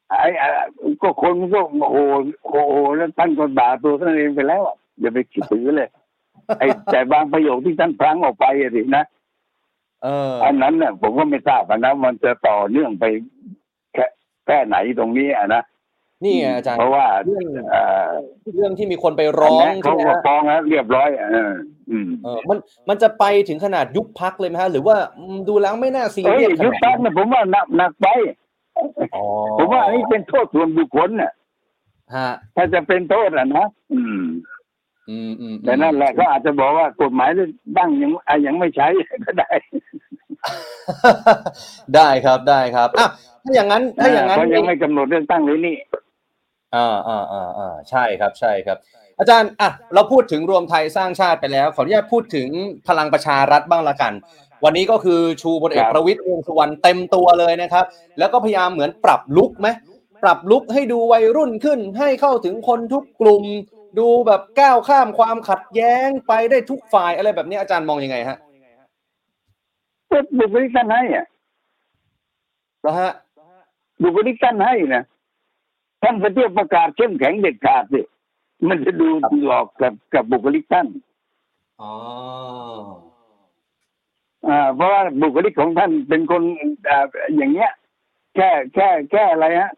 E: ไอ้ไอ้ก็คนก็โอ้โหโอ้โหแล้วท่านก็ด่าตัวท่านเองไปแล้วอะอย่าไปคิดถือเลยไอ้แต่บางประโยคที่ท่านพลั้งออกไปอะสินะ
B: เออ
E: อันนั้นเนี่ยผมก็ไม่ทราบอะนะมันจะต่อเนื่องไปแค่แค่ไหนตรงนี้อะนะ
B: นี่ไงอาจารย์
E: เพราะว่า
B: เรื่อง
E: เอ่อ
B: เรื่องที่มีคนไป
E: อั
B: ร้
E: น
B: อง
E: เนี้ย
B: ใช่
E: เขา
B: ไหม
E: ก็
B: ฮะ
E: ฟ้องแล้วเรียบร้อยอะเอออืม
B: เออมันมันจะไปถึงขนาดยุบพักเลยไหมฮะ หรือว่าอืมดูแล้วไม่น่าซี
E: เอ้ย
B: เรียสข
E: ยุบ
B: นาด
E: พัก
B: นั้น
E: เนี่ยผมว่าหนักหนักไป
B: อ๋อ
E: ผมว่าอันนี้เป็นโทษส่วนบุคคลน่ะ
B: ฮะ
E: ถ้าจะเป็นโทษอะนะอืม
B: อืมอืม
E: แต่นั่นแหละก็อาจจะบอกว่ากฎหมายตั้งยังอะยังไม่ใช้ก็ได้
B: ได้ครับได้ครับอะถ้าอย่างนั้น ถ้าอย่างนั้น
E: เพราะยังไม่กำหนดเรื่องตั้งเลยนี่
B: อ่าอ่าอ่าอ่าใช่ครับใช่ครับ อาจารย์อะเราพูดถึงรวมไทยสร้างชาติไปแล้ว ขออนุญาตพูดถึงพลังประชารัฐบ้างละกัน วันนี้ก็คือชูพลเอก
E: ครับ
B: ประวิตรวงษ์สุวรรณเต็มตัวเลยนะครับ แล้วก็พยายามเหมือนปรับลุกไหมปรับลุกให้ดูวัยรุ่นขึ้น ให้เข้าถึงคนทุกกลุ่ม ดูแบบก้าวข้ามความขัดแย้งไปได้ทุกฝ่ายอะไรแบบนี้อาจารย์มองยังไงฮะ
E: ก็บุคลิกท่านให้อะ
B: แล้วฮะ
E: บุคลิกท่านให้นะ ท่านไปเที่ยวประกาศเข้มแข็งเด็ดขาดสิมันจะดูหลอกกับกับบุคลิกท่าน
B: อ๋อ
E: อ่าเพราะว่าบุคลิกของท่านเป็นคนอ่าอย่างเงี้ย แค่แค่แค่อะไรฮะ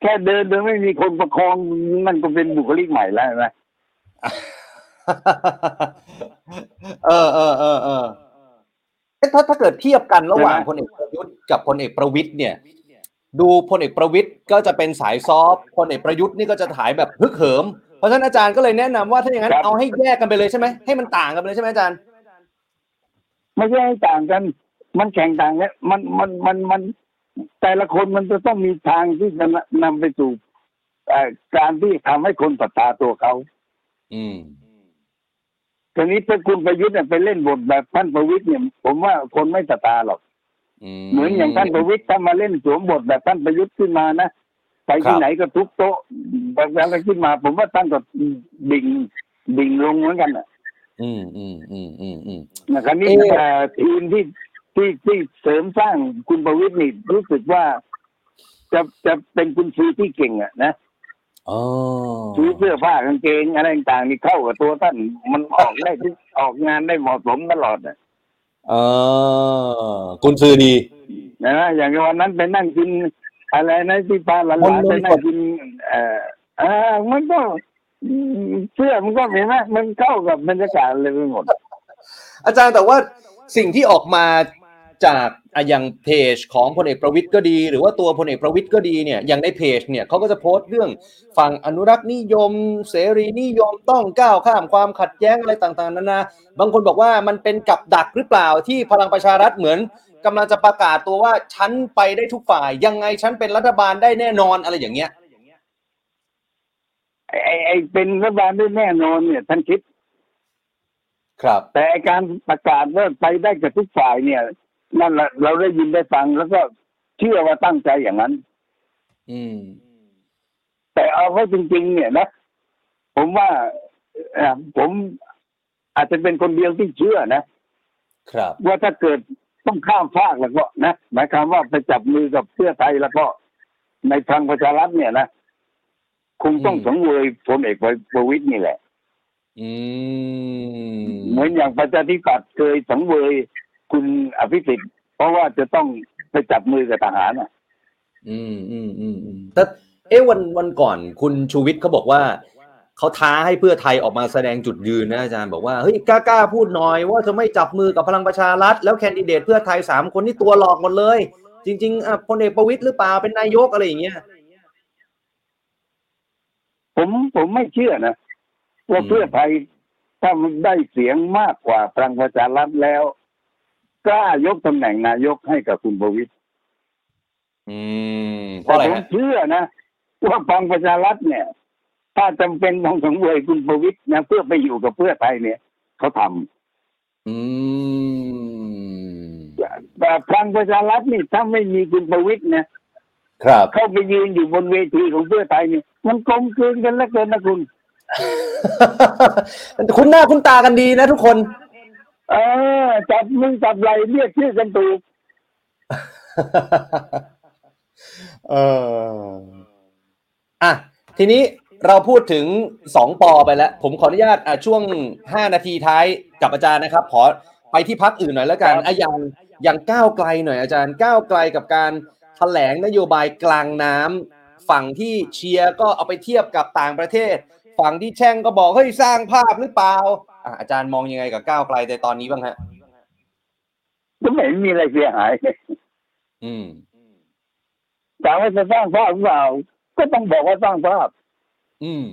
E: แค่เดินโดยไม่มีคนประคองนั่นก็เป็นบุคลิกใหม่แล้วนะ
B: เออเออเออเออเอ๊ะถ้าถ้าเกิดเทียบกันระหว่างพลเอกประยุทธ์กับพลเอกประวิตยเนี่ย ดูพลเอกประวิตยก็จะเป็นสายซอฟต์พลเอกประยุทธ์นี่ก็จะถ่ายแบบฮึกเหิม เพราะฉะนั้นอาจารย์ก็เลยแนะนำว่าถ้าอย่างนั้น
E: ครับ
B: เอาให้แยกกันไปเลยใช่ไหมให้มันต่างกันไปเลยใช่ไหมอาจารย์
E: ไม่ใช่ให้ต่างกัน มันแข่งต่างเนี่ยมันมันมันมันแต่ละคนมันจะต้องมีทางที่จะนำไปสู่เอ่อการที่ทำให้คนศรัทธาตัวเขา
B: อืม
E: ทีนี้ถ้าคุณประยุทธ์เนี่ยไปเล่นบทแบบท่านประวิตรเนี่ย ผมว่าคนไม่ศรัทธาหรอก เหมือนอย่างท่านประวิตรถ้ามาเล่นสวมบทแบบท่านประยุทธ์ขึ้นมานะไปที่ไหนก็ทุบโต๊ะแบบอะไรขึ้นมา ผมว่าท่านก็ดิ่งดิ่งลงเหมือนกันน่ะ
B: อืมอืมอืมอืมอืม
E: นะครับนี่
B: เอ่อ
E: เอ่อทีมที่ที่ที่เสริมสร้างคุณประวิตรนี่รู้สึกว่า จะจะเป็นคุณชีที่เก่งอะนะ
B: อ๋อ
E: ซื้อเสื้อผ้ากางเกงอะไรต่างๆนี่เข้ากับตัวท่าน มันออกได้ทุกออกงานได้เหมาะสมตลอดอะ
B: เออกุนซือดี
E: นะอย่างวันนั้นไปนั่งกิน อะไรนะที่พาหลาน
B: มนต์
E: ๆไปนั่
B: ม
E: ง
B: นต์
E: กิน เอ่อเออมันก็เสื้อมันก็เห็นไหมมันเข้ากับบรรยากาศเลยไปหมด
B: อาจารย์แต่ว่าสิ่งที่ออกมา จากอะอย่างเพจของพลเอกประวิตยก็ดี หรือว่าตัวพลเอกประวิตยก็ดีเนี่ยอย่างในเพจเนี่ยเขาก็จะโพสต์เรื่องฝั่งอนุรักษ์นิยม เสรีนิยมต้องก้าวข้ามความขัดแย้งอะไรต่างๆนานาบางคนบอกว่ามันเป็นกับดักหรือเปล่าที่พลังประชารัฐเหมือนกำลังจะประกาศตัวว่าฉันไปได้ทุกฝ่าย ยังไงฉันเป็นรัฐบาลได้แน่นอนอะไรอย่างเงี้ย
E: ไอ้ไอ้ไอ้เป็นรัฐบาลได้แน่นอนเนี่ยท่านคิด
B: ครับ
E: แต่ไอ้การประกาศว่าไปได้กับทุกฝ่ายเนี่ย นั่นแหละเราได้ยินได้ฟังแล้วก็เชื่อว่าตั้งใจอย่างนั้น
B: อืม
E: แต่เอาเข้าจริง ๆ เนี่ยนะผมว่าเอ่อผมอาจจะเป็นคนเดียวที่เชื่อนะ
B: ครับ
E: ว่าถ้าเกิดต้องข้ามฟากแล้วก็นะหมายความว่าไปจับมือกับเพื่อไทยแล้วก็ ในทางประชารัฐเนี่ยนะคงต้อง
B: อืม
E: สังเวยพลเอกประวิตยนี่แหละ
B: อืม
E: เหมือนอย่างประชาธิปัตย์เคยสังเวย คุณอภิสิทธิ์เพราะว่าจะต้องไปจับมือกับทหารอะ
B: อืมอืมอืมอืมแต่เอ๊ะวันวันก่อนคุณชูวิทย์เขาบอกว่าเขาท้าให้เพื่อไทยออกมาแสดงจุดยืนนะอาจารย์บอกว่าเฮ้ยกล้ากล้าพูดหน่อยว่าจะไม่จับมือกับพลังประชารัฐ แล้วแคนดิเดตเพื่อไทยสามคนนี่ตัวหลอกหมดเลย จริงๆอะพลเอกประวิตยหรือเปล่าเป็นนายกอะไรอย่างเงี้ย
E: ผมผมไม่เชื่อนะว่า
B: อืม
E: เพื่อไทยถ้ามันได้เสียงมากกว่าพลังประชารัฐแล้ว กล้ายกตำแหน่งนายกให้กับคุณประวิตย
B: อืมเพ
E: แต่
B: ราะอะไร
E: ผม
B: ฮะ
E: เชื่อนะ ว่าพลังประชารัฐเนี่ย ถ้าจำเป็นต้องสังเวยคุณประวิตยนะเพื่อไปอยู่กับเพื่อไทยเนี่ยเขาทำ
B: อืม
E: แต่พลังประชารัฐนี่ถ้าไม่มีคุณประวิตยเนี่ย
B: ครับ
E: เข้าไปยืนอยู่บนเวทีของเพื่อไทยเนี่ยมันกลมกลืนกันแล้วเกินนะคุณ
B: คุณหน้าคุณตากันดีนะทุกคน
E: เออจับมือจับไหลเรียกชื่อกันถูก
B: เอออะทีนี้เราพูดถึงสองปอไปแล้ว ผมขออนุญาตอะช่วงห้านาทีท้ายกับอาจารย์นะครับ ขอไปที่พักอื่นหน่อยแล้วกันอะอย่างอย่างก้าวไกลหน่อยอาจารย์ก้าวไกลกับการแถลงนโยบายกลางน้ำฝั่งที่เชียร์ก็เอาไปเทียบกับต่างประเทศ ฝั่งที่แช่งก็บอกเฮ้ยสร้างภาพหรือเปล่า อะอาจารย์มองยังไงกับก้าวไกลในตอนนี้บ้างฮะ
E: ก็ไม่เห็นมีอะไรเสียหาย
B: อืม
E: ถามว่าจะสร้างภาพหรือเปล่า ก็ต้องบอกว่าสร้างภาพ
B: อืม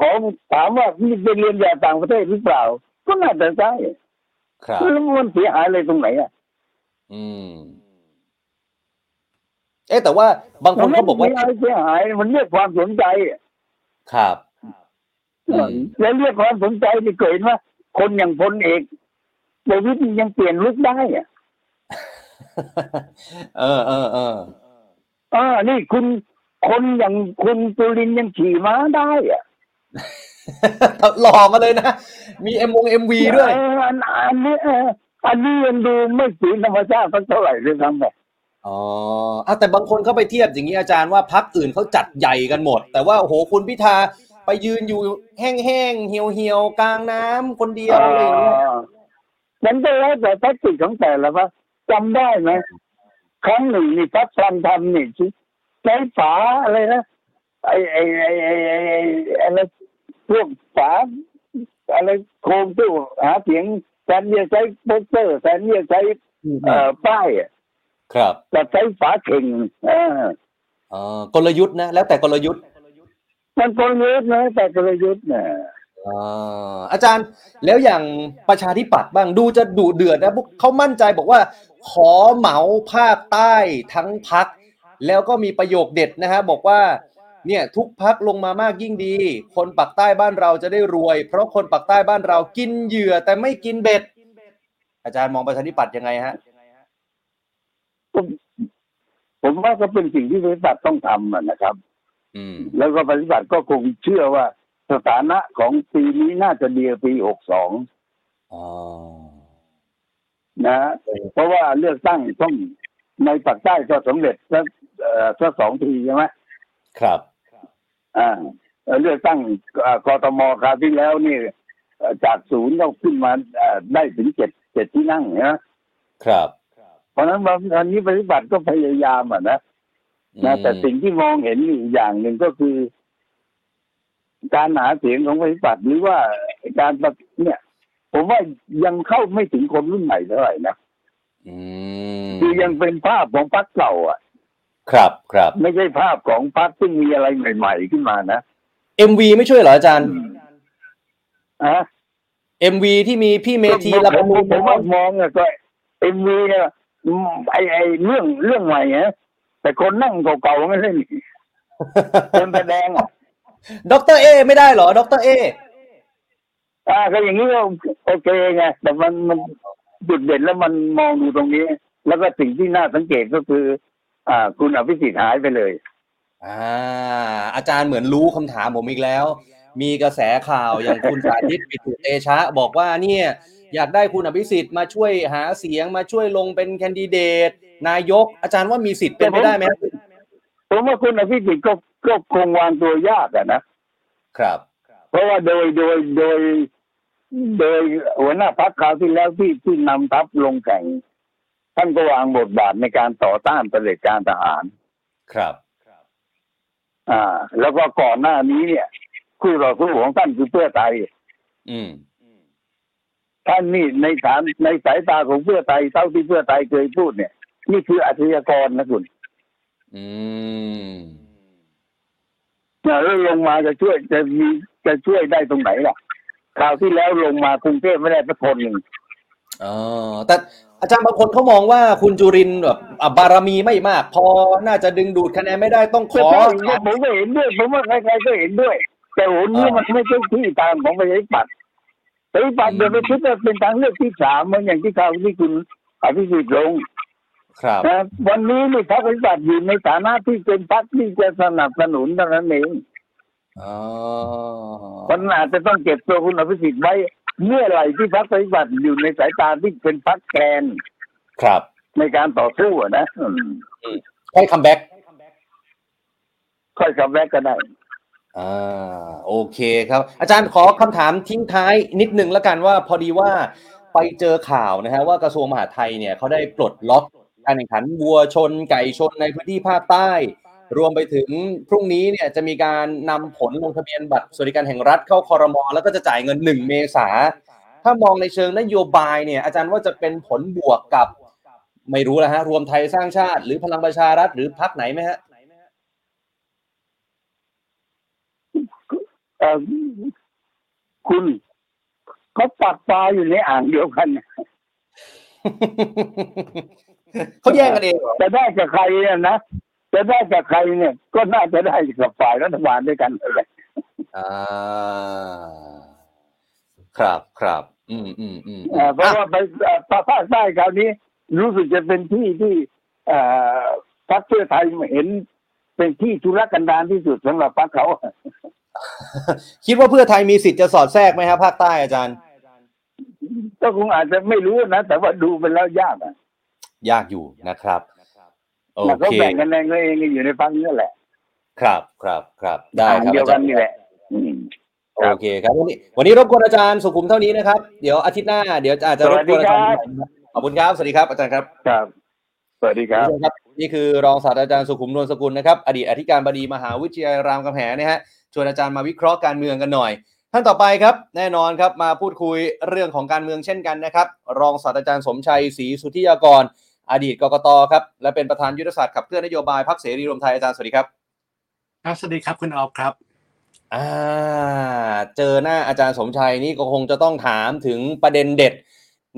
E: ขอถามว่านี่เป็นเรียนแบบต่างประเทศหรือเปล่า ก็น่าจะใช่
B: ครับ
E: แล้วมันเสียหายอะไรตรงไหนอะ
B: อืม เอ๊ะแต่ว่าบางคนเขาบอกว่า
E: มันไม่มีอะไรเสียหาย มันเรียกความสนใจอะ
B: ครับอืม
E: แล้วเรียกความสนใจที่เกิดว่า คนอย่างพลเอกประวิตยยังเปลี่ยนลุกได้อะ
B: เออเออเออ
E: อ่านี่คุณคนอย่างคุณจุลินทร์ยังขี่ม้าได้อะ
B: หล่อมาเลยนะ มีเอ็มวง MV ด้วย
E: เอออันอันนี้เอออันนี้ยังดูไม่สีธรรมชาติสักเท่าไหร่เลยทั้งแบบ
B: อ๋ออะแต่บางคนเขาไปเทียบอย่างนี้อาจารย์ว่าพรรคอื่นเขาจัดใหญ่กันหมด แต่ว่าโอ้โหคุณพิธา ไปยืนอยู่แห้งๆเหี่ยวๆกลางน้ำคนเดียวอะไรอย่างเงี้ย
E: มันก็แล้วแต่แทคติกของแต่ละว่าจำได้ไหมครั้งหนึ่งนี่พักพลังธรรมนี่ใช้ฝาอะไรนะไอ้ไอ้ไอ้ไอ้ไอ้ไอ้อะไรพวกฝาอะไรโครงตู้หาเสียงแทนที่จะใช้โปสเตอร์แทนที่จะใช้เอ่อป้ายอะ
B: ครับ
E: แต่ใช้ฝาเข่งเออ
B: อ๋อกลยุทธ์นะ แล้วแต่กลยุทธ์
E: มันกลยุทธ์นะแต่กลยุทธ์เนี่ย
B: อ่าอาจารย์แล้วอย่างประชาธิปัตย์บ้างดูจะดุเดือดนะพวกเขามั่นใจบอกว่า ขอเหมาภาคใต้ทั้งพัก แล้วก็มีประโยคเด็ดนะฮะบอกว่าเนี่ยทุกพักลงมามากยิ่งดี คนปักใต้บ้านเราจะได้รวย เพราะคนปักใต้บ้านเรากินเหยื่อแต่ไม่กินเบ็ด อาจารย์มองประชาธิปัตย์ยังไงฮะ
E: ผมว่าก็เป็นสิ่งที่บริษัทต้องทำอะนะครับ
B: อืม
E: แล้วก็บริษัทก็คงเชื่อว่าสถานะของปีนี้น่าจะดีกว่าปีหกสอง
B: อ๋อ
E: นะเพราะว่าเลือกตั้งต้องในปากใต้ก็สำเร็จสักเอ่อสักสองทีใช่ไหม
B: ครับ
E: อ่าเอ่อเลือกตั้งเอ่อกทมคราวที่แล้วนี่เอ่อจากศูนย์เราขึ้นมาเอ่อได้ถึงเจ็ดเจ็ดที่นั่งนะครับ เพราะฉะนั้นบางทีนี้ปฏิบัติก็พยายามอะนะ นะแต่สิ่งที่มองเห็นอีกอย่างหนึ่งก็คือ การหาเสียงของบริษัทหรือว่าการปฏิเนี่ย ผมว่ายังเข้าไม่ถึงคนรุ่นใหม่เท่าไหร่นะ
B: อืม
E: คือยังเป็นภาพของพรรคเก่าอะ
B: ครับครับ
E: ไม่ใช่ภาพของพรรคซึ่งมีอะไรใหม่ ๆ ขึ้นมานะ
B: MV ไม่ช่วยเหรออาจารย์
E: อะ
B: MV ที่มีพี่เมธี
E: ผ
B: ละ
E: ม
B: ประ
E: ผ
B: มู
E: ม
B: ล
E: ผมว่ามองอะก็MV เนี่ยอืมไอ้ไอ้เรื่องเรื่องใหม่ฮะ แต่คนนั่งเก่าๆไม่เล่นคนแสดงอะ
B: ด็อกเตอร์เอ้ ไม่ได้เหรอด็อกเตอร์เอ้
E: อ่าก็อย่างนี้ก็โอเคไงแต่มันมันจุดเด่นแล้วมันมองดูตรงนี้ แล้วก็สิ่งที่น่าสังเกตก็คือ อ่า คุณอภิสิทธิ์หายไปเลย
B: อ่า อาจารย์เหมือนรู้คำถามผมอีกแล้ว มีกระแสข่าวอย่างคุณสาธิตปิตุเตชะ บอกว่าเนี่ย อยากได้คุณอภิสิทธิ์มาช่วยหาเสียงมาช่วยลงเป็นแคนดิเดต นายกอาจารย์ว่ามีสิทธิ์เป็นไปได้ไหมครับ
E: ผมว่าคุณอภิสิทธิ์ก็ก็คงวางตัวยากอะนะครับ เพราะว่าโดยโดยโดย โดยหัวหน้าพักคราวที่แล้วที่ที่นำทัพลงแข่ง ท่านก็วางบทบาทในการต่อต้านเผด็จการทหาร
B: ครับ
E: อ่า แล้วก็ก่อนหน้านี้เนี่ย คู่ต่อสู้ของท่านคือเพื่อไทย
B: อืม
E: ท่านนี่ในฐานในสายตาของเพื่อไทยเท่าที่เพื่อไทยเคยพูดเนี่ย นี่คืออาชญากรนะคุณ
B: อืม
E: แล้วลงมาจะช่วยจะมีจะช่วยได้ตรงไหนล่ะคราวที่แล้วลงมากรุงเทพไม่ได้สักคนหนึ่ง
B: อ๋อแต่อาจารย์บางคนเขามองว่าคุณจุรินทร์แบบอะบารมีไม่มาก พอน่าจะดึงดูดคะแนนไม่ได้ต้องข
E: ก็
B: อ
E: ใช่ผมก็เห็นด้วยผมว่าใครๆก็เห็นด้วย แต่โหนี้มันไม่ใช่ที่ทางของประชาธิปัตย์ประชาธิปัตย์เดินไปคิดว่าเป็นทางเลือกที่สามเหมือนอย่างที่ข่าวที่คุณอภิสิทธิ์ลง
B: ครับ
E: นะวันนี้นี่พรรคประชาธิปัตย์อยู่ในฐานะที่เป็นพรรคที่จะสนับสนุนเท่านั้นเอง
B: อ๋อ
E: มันอาจจะต้องเก็บตัวคุณอภิสิทธิ์ไว้ เมื่อไหร่ที่พรรคประชาธิปัตย์อยู่ในสายตาที่เป็นพรรคแกน
B: ครับ
E: ในการต่อสู้อะนะอืม
B: ให้ comeback
E: ค่อย comeback ก็ได้
B: อ่าโอเคครับ อาจารย์ขอคำถามทิ้งท้ายนิดนึงแล้วกันว่าพอดีว่าไปเจอข่าวนะฮะว่ากระทรวงมหาดไทยเนี่ยเขาได้ปลดล็อก การแข่งขันวัวชนไก่ชนในพื้นที่ภาคใต้ รวมไปถึงพรุ่งนี้เนี่ยจะมีการนำผลลงทะเบียนบัตรสวัสดิการแห่งรัฐเข้าคอรมอแล้วก็จะจ่ายเงิน 1 เมษาถ้ามองในเชิงนโยบายเนี่ยอาจารย์ว่าจะเป็นผลบวกกับ ไม่รู้แล้วฮะ รวมไทยสร้างชาติ หรือพลังประชารัฐหรือพรรคไหนไหมฮะ
E: เอ่อคุณเขาปักปลาอยู่ในอ่างเดียวกัน
B: เขาแย่งกันเองเหรอ
E: จะได้กับใครเนี่ยนะจะได้กับใครเนี่ย ก็น่าจะได้กับฝ่ายรัฐบาลด้วยกันนั่นแหละ
B: อ่าครับครับ อืมอืมอืมอืม
E: เอ่อเพราะว่าไปเอ่อภาคใต้คราวนี้ รู้สึกจะเป็นที่ที่เอ่อพรรคเพื่อไทยเห็น เป็นที่ธุรกันดารที่สุดสำหรับพรรคเขา
B: คิดว่าเพื่อไทยมีสิทธิ์จะสอดแทรกไหมครับภาคใต้อาจารย์
E: ก็คงอาจจะไม่รู้นะ แต่ว่าดูเป็นแล้วยากอะ
B: ยากอยู่นะครับโอ
E: แต่เขา
B: เค
E: แบ่งกันเองเองอยู่ในพรรคนี้แหละ
B: ครับครับครับได้
E: อ่าง
B: ครับ
E: เดียว
B: อา
E: กั
B: จานรย์
E: นี่แหละอืม
B: โอเคครับวันนี้วันนี้รบกวนอาจารย์สุขุมเท่านี้นะครับ เดี๋ยวอาทิตย์หน้าเดี๋ยวอาจจะรบกวนอาจารย์ใหม่นะครับขอบคุณครับสวัสดีครับอาจารย์ครับ
E: ครับสวัสดีครับ
B: ณผู้ชมครับนี่คือรองศาสตราจารย์สุขุมนวลสกุลนะครับอดีตอธิการบดีมหาวิทยาลัยรามคำแหงนะฮะชวนอาจารย์มาวิเคราะห์การเมืองกันหน่อยท่านต่อไปครับ แน่นอนครับมาพูดคุยเรื่องของการเมืองเช่นกันนะครับ รองศาสตราจารย์สมชัยศรีสุทธิยากร อดีตกกตครับและเป็นประธานยุทธศาสตร์ขับเคลื่อนนโยบายพรรคเสรีรวมไทยอาจารย์สวัสดีครับ
F: ครับสวัสดีครับคุณออฟครับ
B: อ่าเจอหน้าอาจารย์สมชัยนี่ก็คงจะต้องถามถึงประเด็นเด็ด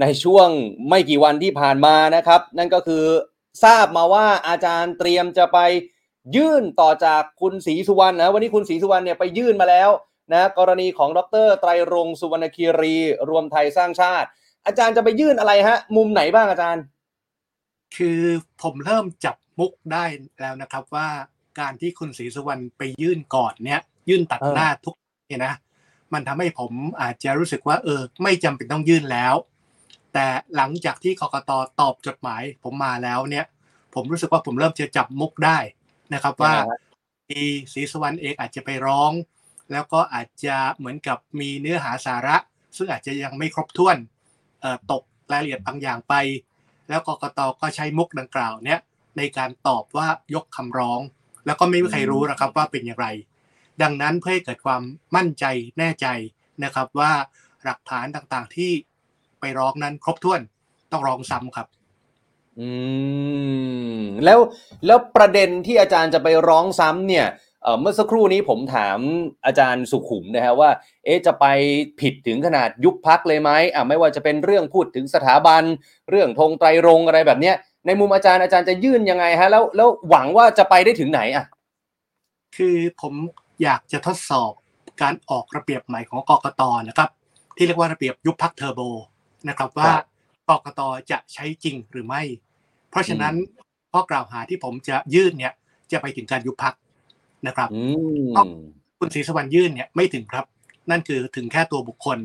B: ในช่วงไม่กี่วันที่ผ่านมานะครับ นั่นก็คือทราบมาว่าอาจารย์เตรียมจะไปยื่นต่อจากคุณศรีสุวรรณนะวันนี้คุณศรีสุวรรณเนี่ยไปยื่นมาแล้วนะกรณีของดรไตรรงค์สุวรรณคีรี รวมไทยสร้างชาติ อาจารย์จะไปยื่นอะไรฮะ มุมไหนบ้างอาจารย์
F: คือผมเริ่มจับมุกได้แล้วนะครับว่าการที่คุณศรีสุวรรณไปยื่นก่อนเนี่ยยื่นตัด
B: เออ
F: หน้าทุกเนี่ยนะมันทำให้ผมอาจจะรู้สึกว่าเออ ไม่จำเป็นต้องยื่นแล้ว แต่หลังจากที่กกตตอบจดหมาย ผมมาแล้วเนี่ย ผมรู้สึกว่าผมเริ่มจะจับมุกได้นะครับว่า
B: ยังไงฮะ
F: อีศรีสุวรรณเองอาจจะไปร้อง แล้วก็อาจจะเหมือนกับมีเนื้อหาสาระ ซึ่งอาจจะยังไม่ครบถ้วนเอ่อตกรายละเอียดบางอย่างไป แล้วกกตก็ใช้มุกดังกล่าวเนี้ยในการตอบว่ายกคำร้อง แล้วก็ไม่มีใครรู้นะครับว่าเป็นอย่างไร ดังนั้นเพื่อให้เกิดความมั่นใจแน่ใจนะครับว่าหลักฐานต่างๆที่ไปร้องนั้นครบถ้วนต้องร้องซ้ำครับ
B: อืมแล้วแล้วประเด็นที่อาจารย์จะไปร้องซ้ำเนี่ย เอ่อเมื่อสักครู่นี้ผมถามอาจารย์สุขุมนะฮะว่า เอ๊ะจะไปผิดถึงขนาดยุบพักเลยไหมอะไม่ว่าจะเป็นเรื่องพูดถึงสถาบัน เรื่องธงไตรรงค์อะไรแบบเนี้ย ในมุมอาจารย์อาจารย์จะยื่นยังไงฮะแล้วแล้วหวังว่าจะไปได้ถึงไหนอะ
F: คือผมอยากจะทดสอบการออกระเบียบใหม่ของกกตนะครับ ที่เรียกว่าระเบียบยุบพักเทอร์โบนะครับว่า
B: ครับ
F: กกตจะใช้จริงหรือไม่ เพราะฉะนั้นข้อกล่าวหาที่ผมจะยื่นเนี่ยจะไปถึงการยุบพัก นะครับ
B: อืม
F: คุณศรีสวรรค์ยื่นเนี่ยไม่ถึงครับ นั่นคือถึงแค่ตัวบุคคล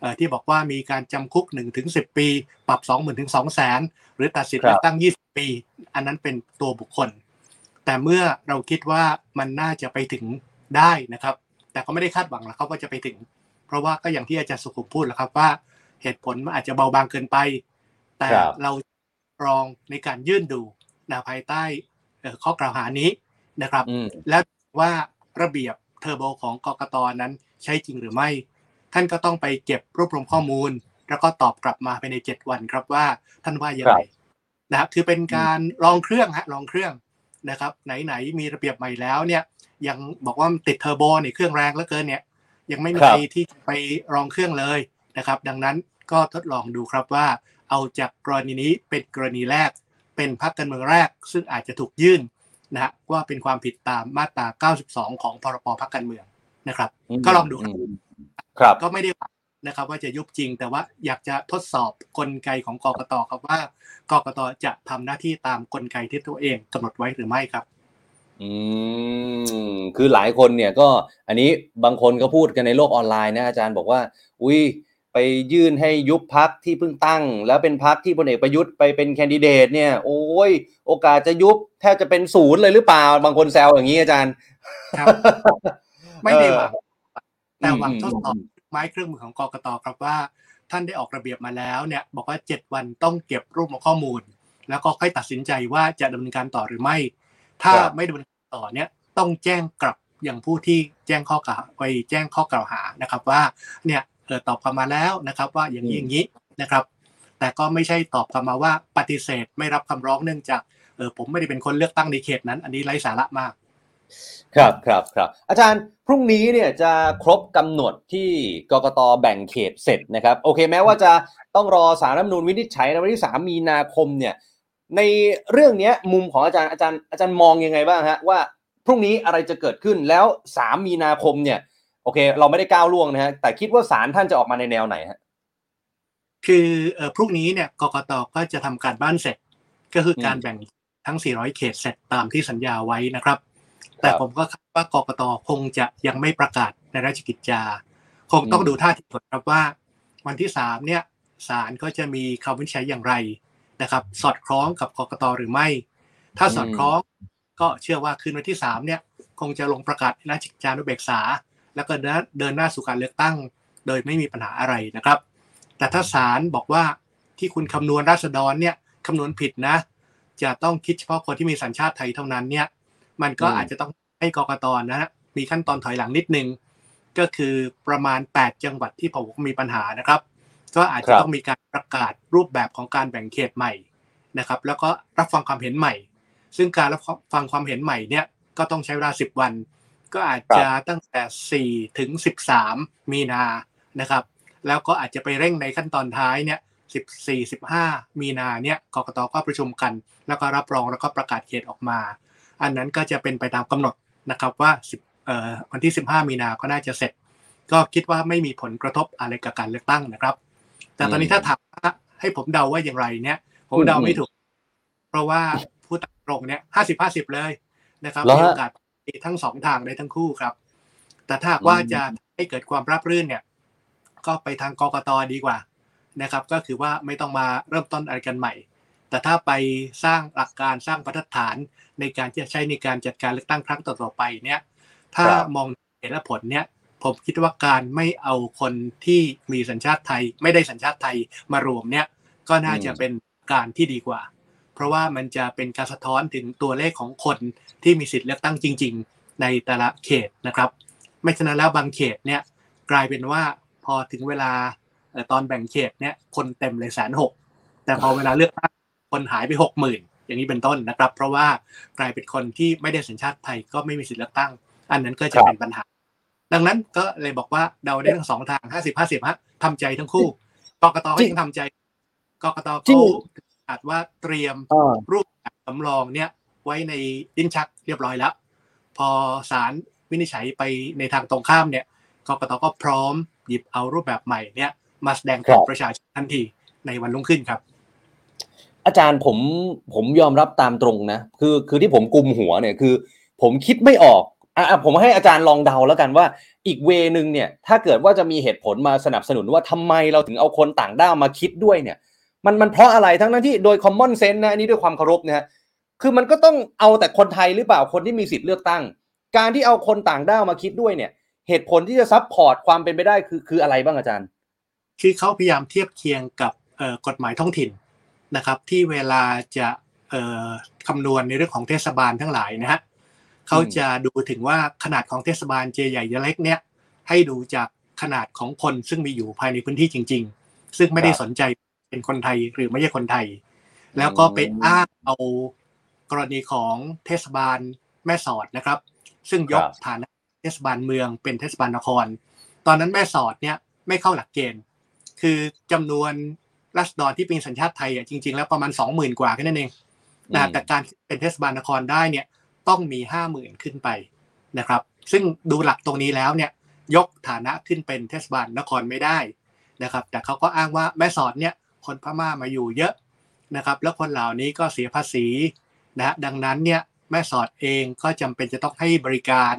F: เอ่อที่บอกว่ามีการจำคุก1นถึงสิปี ปรับ 2 0 0 0 0ถึง2 0 0 0 0หรือตัดสิทธิ์
B: ครับ
F: เลือกตั้ง 20 ปี อันนั้นเป็นตัวบุคคล แต่เมื่อเราคิดว่ามันน่าจะไปถึงได้นะครับ แต่ก็ไม่ได้คาดหวังแล้วครับว่าจะไปถึง เพราะว่าก็อย่างที่อาจารย์สุขุมพูดแล้วครับว่าเหตุผลมันอาจจะเบาบางเกินไป แต่
B: ครับ
F: เราลองในการยื่นดูนะภายใต้เอ่อข้อกล่าวหานี้นะครับ
B: อืม
F: แล้ว ว่าระเบียบเทอร์โบของกกตนั้นใช้จริงหรือไม่ ท่านก็ต้องไปเก็บรวบรวมข้อมูล แล้วก็ตอบกลับมาภายใน7วันครับว่าท่านว่ายังไงนะครับคือเป็นการลองเครื่องฮะลองเครื่องนะครับ ไหนๆมีระเบียบใหม่แล้วเนี่ยยังบอกว่ามันติดเทอร์โบในเครื่องแรงเหลือเกินเนี่ยยังไม่มี
B: ครับ
F: ใครที่จะไปลองเครื่องเลยนะครับ ดังนั้นก็ทดลองดูครับว่า เอาจากกรณีนี้เป็นกรณีแรก เป็นพรรคการเมืองแรก ซึ่งอาจจะถูกยื่น นะฮะว่าเป็นความผิดตามมาตรา 92 ของพรบพรรคการเมืองนะครับ
B: อืม
F: ก็ลองดูครับ
B: อืมครับ
F: ก็ไม่ได้หวังนะครับ ว่าจะยุบจริงแต่ว่าอยากจะทดสอบกลไกของกกตครับว่ากกตจะทำหน้าที่ตามกลไกที่ตัวเองกำหนดไว้หรือไม่ครับ
B: อืมคือหลายคนเนี่ยก็อันนี้บางคนก็พูดกันในโลกออนไลน์นะอาจารย์บอกว่า อุ้ย ไปยื่นให้ยุบพักที่เพิ่งตั้ง แล้วเป็นพักที่พลเอกประยุทธ์ไปเป็นแคนดิเดตเนี่ย โอ้ย โอกาสจะยุบแทบจะเป็นศูนย์เลยหรือเปล่า บางคนแซวอย่างนี้อาจารย์
F: ครับ ไม่ได้หวัง
B: เออ
F: แต่หวัง
B: อืม
F: ทดสอบไม้เครื่องมือของกกตครับว่า ท่านได้ออกระเบียบมาแล้วเนี่ย บอกว่า7วันต้องเก็บรวบรวมข้อมูล แล้วก็ค่อยตัดสินใจว่าจะดำเนินการต่อหรือไม่ ถ้า
B: ครับ
F: ไม่ดำเนินการต่อเนี่ยต้องแจ้งกลับอย่างผู้ที่แจ้งข้อกล่าวไปแจ้งข้อกล่าวหานะครับว่าเนี่ย เออตอบกลับมาแล้วนะครับ ว่าอย่างนี้อย่างนี้นะครับ แต่ก็ไม่ใช่ตอบกลับมาว่าปฏิเสธไม่รับคำร้องเนื่องจากเออผมไม่ได้เป็นคนเลือกตั้งในเขตนั้น อันนี้ไร้สาระมาก
B: ครับครับครับอาจารย์พรุ่งนี้เนี่ยจะครบกำหนดที่กกตแบ่งเขตเสร็จนะครับ โอเคแม้ว่าจะต้องรอสารรัฐธรรมนูญวินิจฉัยในวันที่สามมีนาคมเนี่ยในเรื่องเนี้ยมุมของอาจารย์อาจารย์อาจารย์มองยังไงบ้างฮะว่าพรุ่งนี้อะไรจะเกิดขึ้นแล้วสามมีนาคมเนี่ย โอเค เราไม่ได้ก้าวล่วงนะฮะแต่คิดว่าสารท่านจะออกมาในแนวไหนฮะ
F: คือเอ่อพรุ่งนี้เนี่ยกกตก็จะทำการบ้านเสร็จ ก็คือการ
B: อืม
F: แบ่งทั้ง 400 เขตเสร็จตามที่สัญญาไว้นะครับ แต่
B: ครับ
F: ผมก็คาดว่ากกตคงจะยังไม่ประกาศในราชกิจจา คงต้อง
B: อืม
F: ดูท่าทีก่อนครับว่า วันที่3เนี่ยศาลก็จะมีคำวินิจฉัยอย่างไรนะครับ สอดคล้องกับกกตหรือไม่ ถ้าสอดคล้องก็เชื่อว่าคืนวันที่3เนี่ยคงจะลงประกาศในราชกิจจานุเบกษา แล้วก็เดินเดินหน้าสู่การเลือกตั้ง โดยไม่มีปัญหาอะไรนะครับ แต่ถ้าศาลบอกว่าที่คุณคำนวณราษฎรเนี่ยคำนวณผิดนะ จะต้องคิดเฉพาะคนที่มีสัญชาติไทยเท่านั้นเนี่ย มันก็
B: อืม
F: อาจจะต้องให้กกตนะฮะมีขั้นตอนถอยหลังนิดนึง ก็คือประมาณ 8 จังหวัดที่ผมว่ามีปัญหานะครับ ก็อาจจะต้องมีการประกาศรูปแบบของการแบ่งเขตใหม่นะครับ แล้วก็รับฟังความเห็นใหม่ ซึ่งการรับฟังความเห็นใหม่เนี่ยก็ต้องใช้เวลา 10 วัน ก็อาจจะตั้งแต่4ถึง13มีนานะครับ แล้วก็อาจจะไปเร่งในขั้นตอนท้ายเนี่ย14 15มีนาเนี่ยกกตก็ประชุมกัน แล้วก็รับรองแล้วก็ประกาศเขตออกมา อันนั้นก็จะเป็นไปตามกำหนดนะครับว่า10เอ่อวันที่15มีนาก็น่าจะเสร็จ ก็คิดว่าไม่มีผลกระทบอะไรกับการเลือกตั้งนะครับ แต่ตอนนี้ถ้าถามว่าให้ผมเดาว่าอย่างไรเนี่ย ผมเดาไม่ถูก เพราะว่าผู้ตรงเนี่ยห้าสิบห้าสิบเลยนะครับ
B: เหรอฮะ
F: มีโอกาส ทั้งสองทางได้ทั้งคู่ครับ แต่ถ้าหากว่า
B: อืม
F: จะให้เกิดความราบรื่นเนี่ย ก็ไปทางกกตดีกว่านะครับ ก็คือว่าไม่ต้องมาเริ่มต้นอะไรกันใหม่ แต่ถ้าไปสร้างหลักการสร้างบรรทัดฐานในการที่จะใช้ในการจัดการเลือกตั้งครั้งต่อๆไปเนี่ย ถ้า
B: ครับ
F: มองเหตุและผลเนี่ยผมคิดว่าการไม่เอาคนที่มีสัญชาติไทย ไม่ได้สัญชาติไทยมารวมเนี่ย ก็น่าจะเป็นการที่ดีกว่าเพ ราะว่ามันจะเป็นการสะท้อนถึงตัวเลขของคนที่มีสิทธิ์เลือกตั้งจริง ๆ ในแต่ละเขตนะครับ ไม่ฉะนั้นแล้วบางเขตเนี่ยกลายเป็นว่าพอถึงเวลาตอนแบ่งเขตเนี่ยคนเต็มเลยแสนหกแต่พอเวลาเลือกตั้งคนหายไปหกหมื่นอย่างนี้เป็นต้นนะครับ เพราะว่ากลายเป็นคนที่ไม่ได้สัญชาติไทยก็ไม่มีสิทธิ์เลือกตั้ง อันนั้นก็จะเป็นปัญหา ดังนั้นก็เลยบอกว่าเดาได้ทั้งสองทางห้าสิบห้าสิบฮะทำใจทั้งคู่กกตก็ยังทำใจกกต
B: จริ
F: เขาาจว่าเตรียม
B: อ่า
F: รูปแบบสำรองเนี่ยไว้ในดิ้นชักเรียบร้อยแล้ว พอศาลวินิจฉัยไปในทางตรงข้ามเนี่ยกกตก็พร้อมหยิบเอารูปแบบใหม่เนี่ยมาแสดงต่อประชาชนทันทีในวันรุ่งขึ้นครับ
B: อาจารย์ผมผมยอมรับตามตรงนะ คือคือที่ผมกุมหัวเนี่ยคือ ผมคิดไม่ออกอะผมให้อาจารย์ลองเดาแล้วกันว่า อีกเวนึงเนี่ย ถ้าเกิดว่าจะมีเหตุผลมาสนับสนุนว่าทำไมเราถึงเอาคนต่างด้าวมาคิดด้วยเนี่ย มันมันเพราะอะไรทั้งนั้นที่โดย common sense นะอันนี้ด้วยความเคารพนะฮะคือมันก็ต้องเอาแต่คนไทยหรือเปล่าคนที่มีสิทธิ์เลือกตั้ง การที่เอาคนต่างด้าวมาคิดด้วยเนี่ยเหตุผลที่จะซับพอร์ตความเป็นไปได้คือคืออะไรบ้างอาจารย์
F: คือเขาพยายามเทียบเคียงกับกฎหมายท้องถิ่นนะครับ ที่เวลาจะคำนวณในเรื่องของเทศบาลทั้งหลายนะฮะเขาจะดูถึงว่าขนาดของเทศบาลเจใหญ่เล็กเนี่ยให้ดูจากขนาดของคนซึ่งมีอยู่ภายในพื้นที่จริง ๆ ซึ่งไม่ได้สนใจ เป็นคนไทยหรือไม่ใช่คนไทย แล้วก็ไปอ้างเอากรณีของเทศบาลแม่สอดนะครับ ซึ่งยกฐานะเทศบาลเมืองเป็นเทศบาลนคร ตอนนั้นแม่สอดเนี่ยไม่เข้าหลักเกณฑ์ คือจำนวนรัษฎรที่เป็นสัญชาติไทยอะจริง ๆ แล้วประมาณสองหมื่นกว่าแค่นั้นเองนะแต่การเป็นเทศบาลนครได้เนี่ยต้องมีห้าหมื่นขึ้นไปนะครับ ซึ่งดูหลักตรงนี้แล้วเนี่ยยกฐานะขึ้นเป็นเทศบาลนครไม่ได้นะครับ แต่เขาก็อ้างว่าแม่สอดเนี่ย คนพม่ามาอยู่เยอะนะครับ แล้วคนเหล่านี้ก็เสียภาษีนะดังนั้นเนี่ยแม่สอดเองก็จำเป็นจะต้องให้บริการ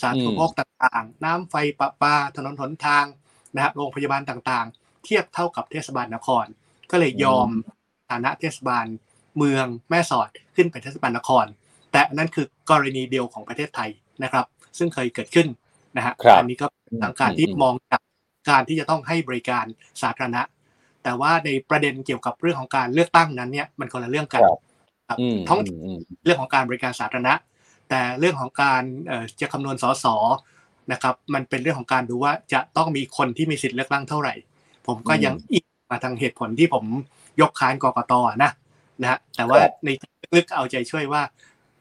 F: สาธารณูปโภคต่างๆ น้ำไฟประปาถนนหนทางนะโรงพยาบาลต่างๆ เทียบเท่ากับเทศบาลนคร ก็เลยยอมฐานะเทศบาลเมืองแม่สอดขึ้นเป็นเทศบาลนคร แต่นั่นคือกรณีเดียวของประเทศไทยนะครับ ซึ่งเคยเกิดขึ้นนะฮะอันนี้ก็ทางการที่มองจากการที่จะต้องให้บริการสาธารณะ แต่ว่าในประเด็นเกี่ยวกับเรื่องของการเลือกตั้งนั้นเนี่ยมันคนละเรื่องกันท้องเรื่องของการบริการสาธารณะ แต่เรื่องของการจะคำนวณสสนะครับมันเป็นเรื่องของการดูว่าจะต้องมีคนที่มีสิทธิ์เลือกตั้งเท่าไหร่ ผมก็ยังอีกมาทางเหตุผลที่ผมยกค้านกกตนะนะฮะแต่ว่าในลึกเอาใจช่วยว่า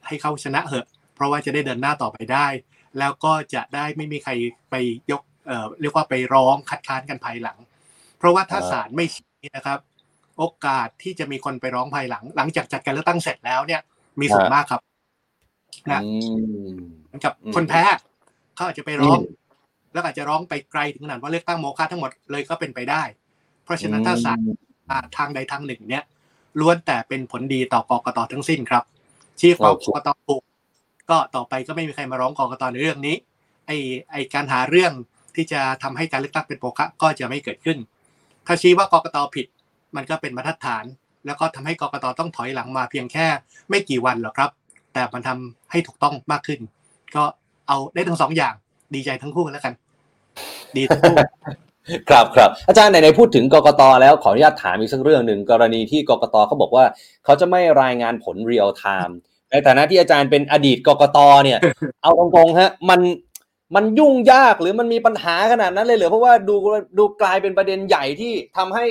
F: ให้เขาชนะเหอะ เพราะว่าจะได้เดินหน้าต่อไปได้ แล้วก็จะได้ไม่มีใครไปยกเอ่อเรียกว่าไปร้องคัดค้านกันภายหลัง เพราะว่าถ้าศาลไม่ชี้นะครับ โอกาสที่จะมีคนไปร้องภายหลัง หลังจากจัดการเลือกตั้งเสร็จแล้วเนี่ย มีสูงมากครับนะกับคนแพ้เขาอาจจะไปร้อง แล้วอาจจะร้องไปไกลถึงขนาดว่าเลือกตั้งโมฆะทั้งหมดเลยก็เป็นไปได้ เพราะฉะนั้นถ้าศาลทางใดทางหนึ่ง เนี่ยล้วนแต่เป็นผลดีต่อกกตทั้งสิ้นครับชี้ฟ้องกกตถูกก็ต่อไปก็ไม่มีใครมาร้องกกตในเรื่องนี้ ไอ้ไอ้การหาเรื่องที่จะทำให้การเลือกตั้งเป็นโปคะก็จะไม่เกิดขึ้น ถ้าชี้ว่ากกตผิด มันก็เป็นมาตรฐาน แล้วก็ทำให้กกตต้องถอยหลังมาเพียงแค่ไม่กี่วันหรอกครับ แต่มันทำให้ถูกต้องมากขึ้น ก็เอาได้ทั้งสองอย่างดีใจทั้งคู่แล้วกัน ดีทั้งคู่
B: ครับครับอาจารย์ไหนๆพูดถึงกกตแล้วขออนุญาตถามอีกสักเรื่องหนึ่งกรณีที่กกตเขาบอกว่า เขาจะไม่รายงานผลเรียลไทม์ในฐานะที่อาจารย์เป็นอดีตกกตเนี่ย เอาตรงๆฮะ มัน มันยุ่งยากหรือมันมีปัญหาขนาดนั้นเลยเหรือเพราะว่าดูดูกลายเป็นประเด็นใหญ่ที่ทำให้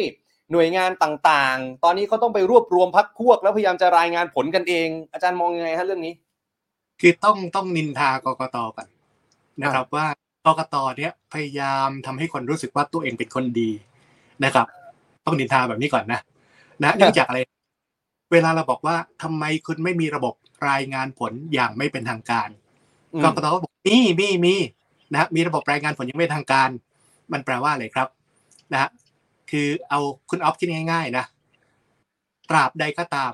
B: หน่วยงานต่างๆ ตอนนี้เขาต้องไปรวบรวมพักพวก แล้วพยายามจะรายงานผลกันเอง อาจารย์มองยังไงฮะเรื่องนี้
F: คือต้องต้องนินทากกตกันนะครับ ว่ากกตเนี่ยพยายามทำให้คนรู้สึกว่าตัวเองเป็นคนดีนะครับ ต้องนินทาแบบนี้ก่อนนะนะเนื่องจากอะไร เวลาเราบอกว่าทำไมคุณไม่มีระบบรายงานผลอย่างไม่เป็นทางการ กกตก็บอกมีมีมีนะมีระบบรายงานผลยังไม่ทางการ มันแปลว่าอะไรครับนะคือเอาคุณออฟคิดง่าย ๆ นะ ตราบใดก็ตาม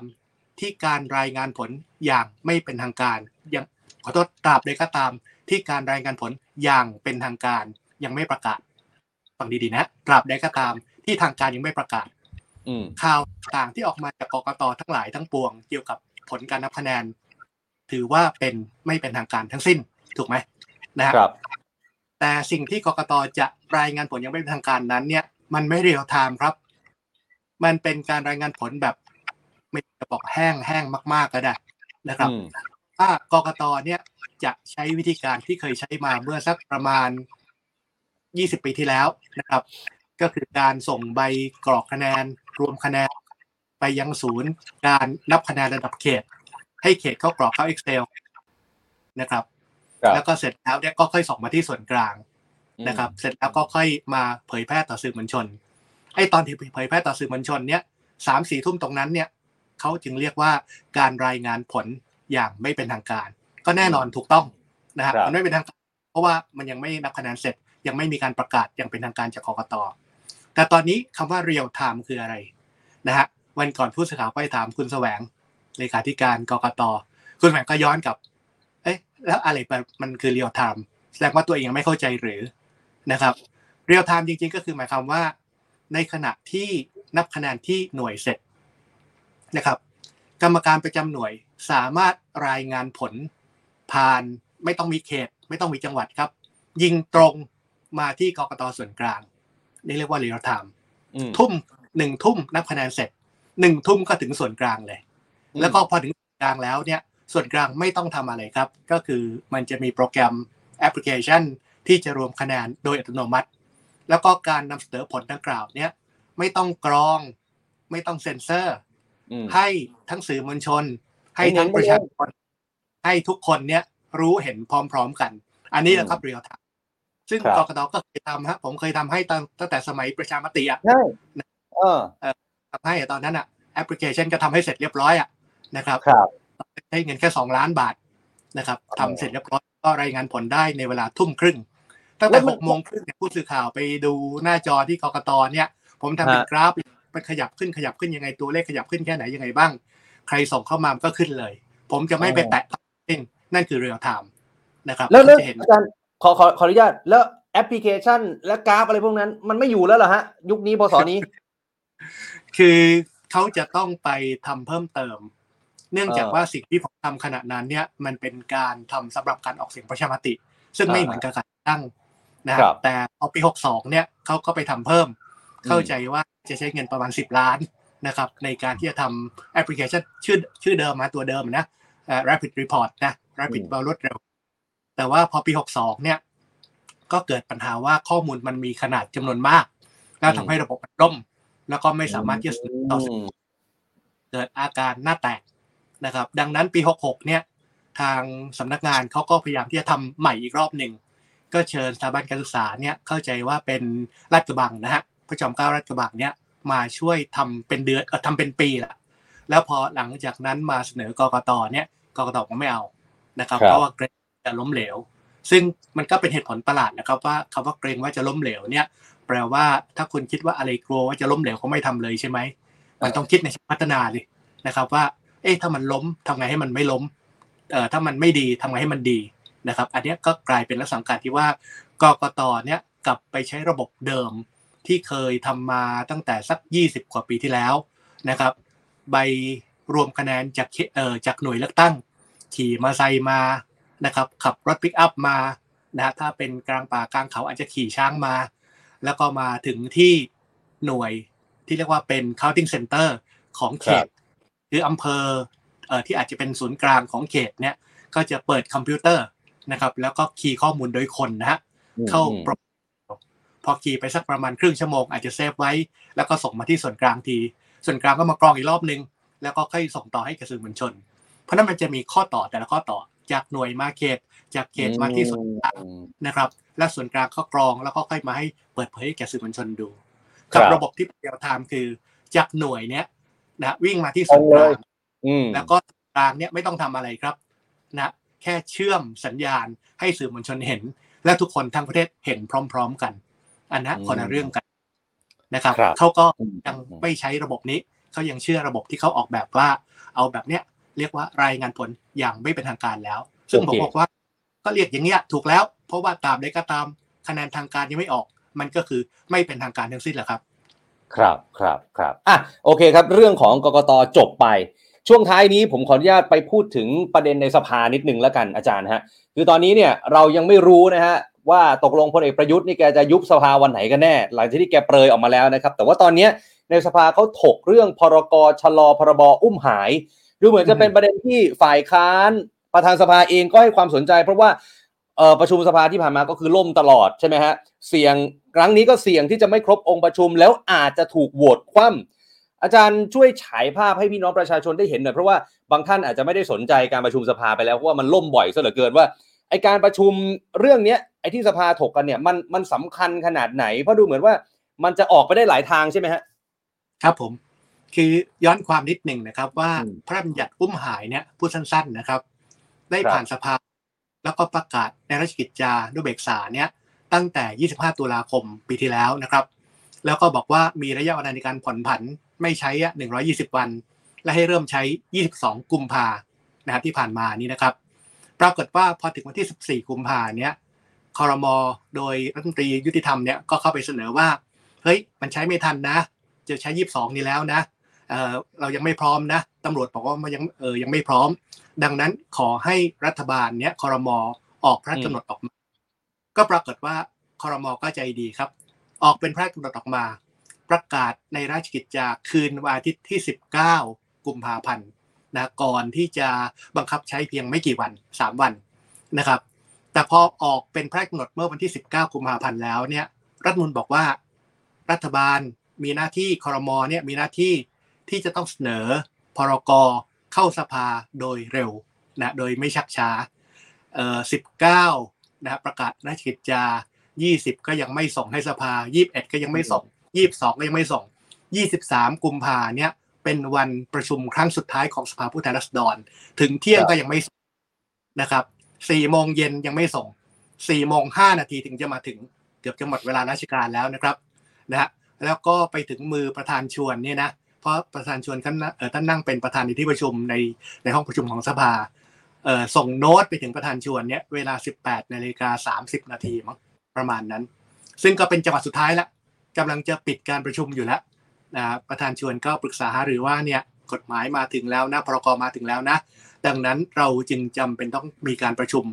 F: ที่การรายงานผลอย่างไม่เป็นทางการยังขอโทษตราบใดก็ตาม ที่การรายงานผลอย่างเป็นทางการยังไม่ประกาศฟังดีๆนะตราบใดก็ตามที่ทางการยังไม่ประกาศข่าวต่างที่ออกมาจากกกตทั้งหลายทั้งปวง เกี่ยวกับผลการนับคะแนน ถือว่าเป็นไม่เป็นทางการทั้งสิ้นถูกไหมนะครับ แต่สิ่งที่กกตจะรายงานผลยังไม่เป็นทางการนั้น เนี่ย มันไม่เรียลไทม์ครับ มันเป็นการรายงานผลแบบ ไม่จะบอกแห้งแห้งมาก ๆ ก็ได้นะครับถ้ากกตเนี่ยจะใช้วิธีการที่เคยใช้มาเมื่อสักประมาณ 20 ปีที่แล้วนะครับ ก็คือการส่งใบกรอกคะแนน รวมคะแนน ไปยังศูนย์การนับคะแนนระดับเขต ให้เขตเข้ากรอกเข้า Excel นะครับ แล้วก็เสร็จแล้วเนี่ยก็ค่อยส่งมาที่ส่วนกลางนะครับ เสร็จแล้วก็ค่อยมาเผยแพร่ต่อสื่อมวลชนไอ้ตอนที่เผยแพร่ต่อสื่อมวลชนเนี่ยสามสี่ทุ่มตรงนั้นเนี่ยเขาจึงเรียกว่าการรายงานผลอย่างไม่เป็นทางการ ก็แน่นอนถูกต้องนะฮะมันไม่เป็นทางการ เพราะว่ามันยังไม่นับคะแนนเสร็จยังไม่มีการประกาศอย่างเป็นทางการจากกรกตแต่ตอนนี้คำว่าเรียลไทม์คืออะไรนะฮะวันก่อนผู้สื่อข่าวไปถามคุณแสวง เลขาธิการกกตคุณแสวงก็ย้อนกลับ เอ๊ะ แล้วอะไรมันคือ real time แสดงว่าตัวเองยังไม่เข้าใจหรือนะครับ real time จริง ๆ ก็คือหมายความว่า ในขณะที่นับคะแนนที่หน่วยเสร็จนะครับ กรรมการประจำหน่วยสามารถรายงานผลผ่านไม่ต้องมีเขต ไม่ต้องมีจังหวัดครับ ยิงตรงมาที่กกตส่วนกลางนี่เรียกว่า real time
B: อืม
F: ทุ่มหนึ่งทุ่มนับคะแนนเสร็จหนึ่งทุ่มก็ถึงส่วนกลางเลย
B: อืม
F: แล้วก็พอถึงส่วนกลางแล้วเนี่ยส่วนกลางไม่ต้องทำอะไรครับ ก็คือมันจะมีโปรแกรมแอปพลิเคชัน ที่จะรวมคะแนนโดยอัตโนมัติ แล้วก็การนำเสนอผลดังกล่าวเนี่ยไม่ต้องกรอง ไม่ต้องเซ็นเซอร์
B: อืม
F: ให้ทั้งสื่อมวลชน ให้
B: ให้เห็น
F: ทั้งประชา
B: ไป
F: ชนให้ทุกคนเนี่ยรู้เห็นพร้อมๆกัน อันนี้แหละครับ real time ซึ่ง
B: ครับ
F: กกตก็เคยทำฮะผมเคยทำให้ตั้งตั้งแต่สมัยประชามติอะ
B: ใช่เออ
F: ทำให้ตอนนั้นอะแอปพลิเคชันก็ทำให้เสร็จเรียบร้อยอะ นะครับ
B: ครับ
F: ใช้เงินแค่สองล้านบาทนะครับ
B: อ๋อ
F: ทำเสร็จเรียบร้อยก็รายงานผลได้ในเวลาทุ่มครึ่ง แล้วมันตั้ง
B: แล้
F: แต่
B: วมั
F: ห
B: น
F: กโมงครึ่งเนี่ยผู้สื่อข่าวไปดูหน้าจอที่กกตเนี่ย ผมทำเป็น
B: ฮะ
F: กราฟมันขยับขึ้นขยับขึ้นยังไงตัวเลขขยับขึ้นแค่ไหนยังไงบ้าง ใครส่งเข้ามามันก็ขึ้นเลย ผมจะไม่ไปแตะเองนั่นคือ real time นะครับ
B: แล้วแล้ว
F: จะเห็น
B: อาจารย์ขอขอขออนุญาตแล้วแอปพลิเคชัน และกราฟอะไรพวกนั้น มันไม่อยู่แล้วเหรอฮะ ยุคนี้พศนี้
F: คือเขาจะต้องไปทำเพิ่มเติม เนื่องจาก
B: เออ
F: ว่าสิ่งที่ผมทำขณะนั้นเนี่ยมันเป็นการทำสำหรับการออกเสียงประชามติ ซึ่งไม่
B: อ่า
F: เหมือนกับการตั้งนะค
B: ครั
F: รับบแต่พอปี62เนี่ยเขาก็ไปทำเพิ่ม
B: อืม
F: เข้าใจว่าจะใช้เงินประมาณ10ล้านนะครับในการที่จะทำแอปพลิเคชันชื่อชื่อเดิมมาตัวเดิมนะเอ่อ rapid report นะ rapid
B: อืม
F: แปลว่ารวดเร็ว แต่ว่าพอปี 62 เนี่ย ก็เกิดปัญหาว่าข้อมูลมันมีขนาดจำนวนมาก แล้วทำให้ระบบมันล่ม แล้วก็ไม่สามารถที่จะสื่อต่อส
B: อืม
F: เกิดอาการหน้าแตก นะครับ ดังนั้นปี 66 เนี่ยทางสำนักงานเขาก็พยายามที่จะทำใหม่อีกรอบหนึ่ง ก็เชิญสถาบันการศึกษาเนี่ยเข้าใจว่าเป็นราชกระบังนะฮะพระจอมเกล้าราชกระบังเนี่ยมาช่วยทำเป็นเดือนเออทำเป็นปีละแล้วพอหลังจากนั้นมาเสนอกกตเนี่ยกกตก็ไม่เอานะครับ
B: ครับ
F: เพราะว่าเกรงจะล้มเหลว ซึ่งมันก็เป็นเหตุผลประหลาดนะครับว่าคำว่าเกรงว่าจะล้มเหลวเนี่ย แปลว่าถ้าคุณคิดว่าอะไรกลัวว่าจะล้มเหลวเขาไม่ทำเลยใช่ไหมมันต้องคิดในเชิงพัฒนาดินะครับว่าเอ๊ะถ้ามันล้มทำไงให้มันไม่ล้มเอ่อถ้ามันไม่ดีทำไงให้มันดีนะครับ อันเนี้ยก็กลายเป็นลักษณะการที่ว่ากกตเนี่ยกลับไปใช้ระบบเดิมที่เคยทำมาตั้งแต่สัก 20 กว่าปีที่แล้วนะครับ ใบรวมคะแนนจากเอ่อจากหน่วยเลือกตั้ง ขี่มาไซค์มานะครับขับรถปิกอัพมานะฮะถ้าเป็นกลางป่ากลางเขาอาจจะขี่ช้างมา แล้วก็มาถึงที่หน่วยที่เรียกว่าเป็น counting center ของเขต คืออำเภอเอ่อที่อาจจะเป็นศูนย์กลางของเขตเนี่ยก็จะเปิดคอมพิวเตอร์นะครับ แล้วก็คีย์ข้อมูลโดยคนนะฮะเข้าโปรพอ key ไปสักประมาณครึ่งชั่วโมงอาจจะ save ไว้ แล้วก็ส่งมาที่ส่วนกลางที ส่วนกลางก็มากรองอีกรอบนึง แล้วก็ค่อยส่งต่อให้กับสื่อมวลชน เพราะฉะนั้นมันจะมีข้อต่อแต่ละข้อต่อจากหน่วยมาเขตจากเขตมาที่ส่วนกลาง
B: อืม
F: นะครับ และส่วนกลางก็กรองแล้วก็ค่อยมาให้เปิดเผยให้แก่สื่อมวลชนดู
B: ครั
F: กับระบบที่ real time คือจากหน่วยเนี้ย นะวิ่งมาที่ส่วนก
B: ลา
F: งเลยง
B: อืม
F: แล้วก็กลางเนี่ยไม่ต้องทำอะไรครับนะแค่เชื่อมสัญญาณให้สื่อมวลชนเห็น และทุกคนทั้งประเทศเห็นพร้อม ๆ กัน อันนั้น
B: อืม
F: คนละเรื่องกันนะครับ
B: ครับ
F: เขาก็
B: อืม
F: ยังไม่ใช้ระบบนี้เขายังเชื่อระบบที่เขาออกแบบว่า เอาแบบเนี้ยเรียกว่ารายงานผลอย่างไม่เป็นทางการแล้ว ซึ่งผมบอกว่า ก็เรียกอย่างเงี้ยถูกแล้ว เพราะว่าตามใดก็ตามคะแนนทางการยังไม่ออก มันก็คือไม่เป็นทางการทั้งสิ้นแหละครับ
B: ครับครับครับอะโอเคครับ เรื่องของกกตจบไป ช่วงท้ายนี้ผมขออนุญาตไปพูดถึงประเด็นในสภานิดนึงแล้วกันอาจารย์ฮะคือตอนนี้เนี่ยเรายังไม่รู้นะฮะว่าตกลงพลเอกประยุทธ์นี่แกจะยุบสภาวันไหนกันแน่ หลังจากที่แกเปรยออกมาแล้วนะครับ แต่ว่าตอนนี้ในสภาเขาถกเรื่องพรกชะลอพรบอุ้มหาย ดูเหมือนจะเป็นประเด็นที่ฝ่ายค้านประธานสภาเองก็ให้ความสนใจ เพราะว่า เอ่อประชุมสภาที่ผ่านมาก็คือล่มตลอดใช่ไหมฮะเสี่ยงครั้งนี้ก็เสี่ยงที่จะไม่ครบองค์ประชุมแล้วอาจจะถูกโหวตคว่ำอาจารย์ช่วยฉายภาพให้พี่น้องประชาชนได้เห็นหน่อยเพราะว่าบางท่านอาจจะไม่ได้สนใจการประชุมสภาไปแล้วเพราะว่ามันล่มบ่อยซะเหลือเกินว่าไอการประชุมเรื่องเนี้ยไอที่สภาถกกันเนี่ยมันมันสำคัญขนาดไหนเพราะดูเหมือนว่ามันจะออกไปได้หลายทางใช่ไหมฮะ
F: ครับผมคือย้อนความนิดหนึ่งนะครับ ว่า
B: อืม
F: พระราชบัญญัติอุ้มหายเนี่ยพูดสั้น ๆนะครับ ได้
B: ครับ
F: ผ่านสภา แล้วก็ประกาศในราชกิจจานุเบกษาเนี่ยตั้งแต่ 25 ตุลาคมปีที่แล้วนะครับ แล้วก็บอกว่ามีระยะเวลาในการผ่อนผันไม่ใช้อะ120 วัน และให้เริ่มใช้ 22 กุมภานะครับที่ผ่านมานี้นะครับ ปรากฏว่าพอถึงวันที่ 14 กุมภาเนี้ยคอรมอโดยรัฐมนตรียุติธรรมเนี่ยก็เข้าไปเสนอว่าเฮ้ยมันใช้ไม่ทันนะ จะใช้ 22 นี้แล้วนะเออเรายังไม่พร้อมนะตำรวจบอกว่ามันยังเออยังไม่พร้อม ดังนั้นขอให้รัฐบาลเนี้ยคอรมอออกพระราชกำหนดออกมา ก็ปรากฏว่าคอรมอก็ใจดีครับ ออกเป็นพระราชกำหนดออกมา ประกาศในราชกิจจาคืนวันอาทิตย์ที่ 19 กุมภาพันธ์นะก่อนที่จะบังคับใช้เพียงไม่กี่วัน 3 วันนะครับ แต่พอออกเป็นพระราชกำหนดเมื่อวันที่ 19 กุมภาพันธ์แล้วเนี่ยรัฐมนตรีบอกว่า รัฐบาลมีหน้าที่คอรมอเนี่ยมีหน้าที่ที่จะต้องเสนอพรก เข้าสภาโดยเร็วนะโดยไม่ชักช้าเอ่อ19นะประกาศราชกิจจา 20 ก็ยังไม่ส่งให้สภา 21 ก็ยังไม่ส่ง 22 ก็ยังไม่ส่ง 23 กุมภาเนี่ยเป็นวันประชุมครั้งสุดท้ายของสภาผู้แทนราษฎร ถึงเที่ยงก็ยังไม่ส่งนะครับ4โมงเย็นยังไม่ส่ง4โมง5นาทีถึงจะมาถึง เกือบจะหมดเวลาราชการแล้วนะครับนะฮะแล้วก็ไปถึงมือประธานชวนเนี่ยนะ เพราะประธานชวนท่านท่านนั่งเป็นประธานในที่ประชุมในในห้องประชุมของสภาส่งโน้ตไปถึงประธานชวนเนี่ยเวลา 18นาฬิกา30 นาทีมั้งประมาณนั้น ซึ่งก็เป็นจังหวะสุดท้ายละกำลังจะปิดการประชุมอยู่แล้วนะประธานชวนก็ปรึกษาหารือว่าเนี่ยกฎหมายมาถึงแล้วนะพรกมาถึงแล้วนะ ดังนั้นเราจึงจำเป็นต้องมีการประชุม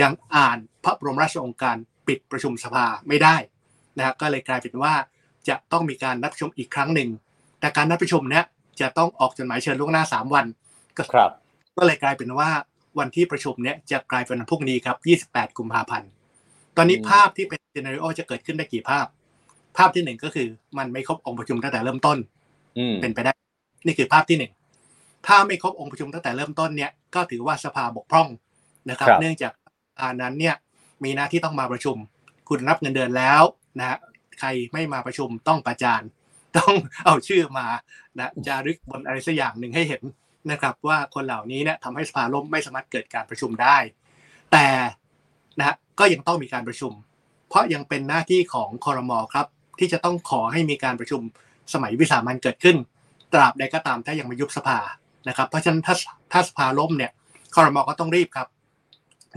F: ยังอ่านพระบรมราชโองการปิดประชุมสภาไม่ได้นะฮะก็เลยกลายเป็นว่าจะต้องมีการนัดประชุมอีกครั้งหนึ่ง แต่การนัดประชุมเนี้ยจะต้องออกจดหมายเชิญล่วงหน้า3วันก็
B: ครับ
F: ก็เลยกลายเป็นว่าวันที่ประชุมเนี้ยจะกลายเป็นวันพรุ่งนี้ครับ 28 กุมภาพันธ์ ตอนนี้
B: อืม
F: ภาพที่เป็นเจเนอเรโอจะเกิดขึ้นได้กี่ภาพ ภาพที่หนึ่งก็คือมันไม่ครบองค์ประชุมตั้งแต่เริ่มต้น
B: อืม
F: เป็นไปได้ นี่คือภาพที่หนึ่ง ถ้าไม่ครบองค์ประชุมตั้งแต่เริ่มต้นเนี่ย ก็ถือว่าสภาบกพร่องนะครับ
B: ครับ
F: เนื่องจากอานั้นเนี่ยมีหน้าที่ต้องมาประชุม คุณรับเงินเดือนแล้วนะฮะ ใครไม่มาประชุมต้องประจาน ต้องเอาชื่อมานะจารึกบนอะไรสักอย่างหนึ่งให้เห็นนะครับ ว่าคนเหล่านี้เนี่ยทำให้สภาล่มไม่สามารถเกิดการประชุมได้ แต่นะก็ยังต้องมีการประชุม เพราะยังเป็นหน้าที่ของคอรมอครับ ที่จะต้องขอให้มีการประชุมสมัยวิสามันเกิดขึ้น ตราบใดก็ตามถ้ายังไม่ยุบสภานะครับ เพราะฉะนั้นถ้าถ้าสภาล่มเนี่ยคอรมอก็ต้องรีบครับ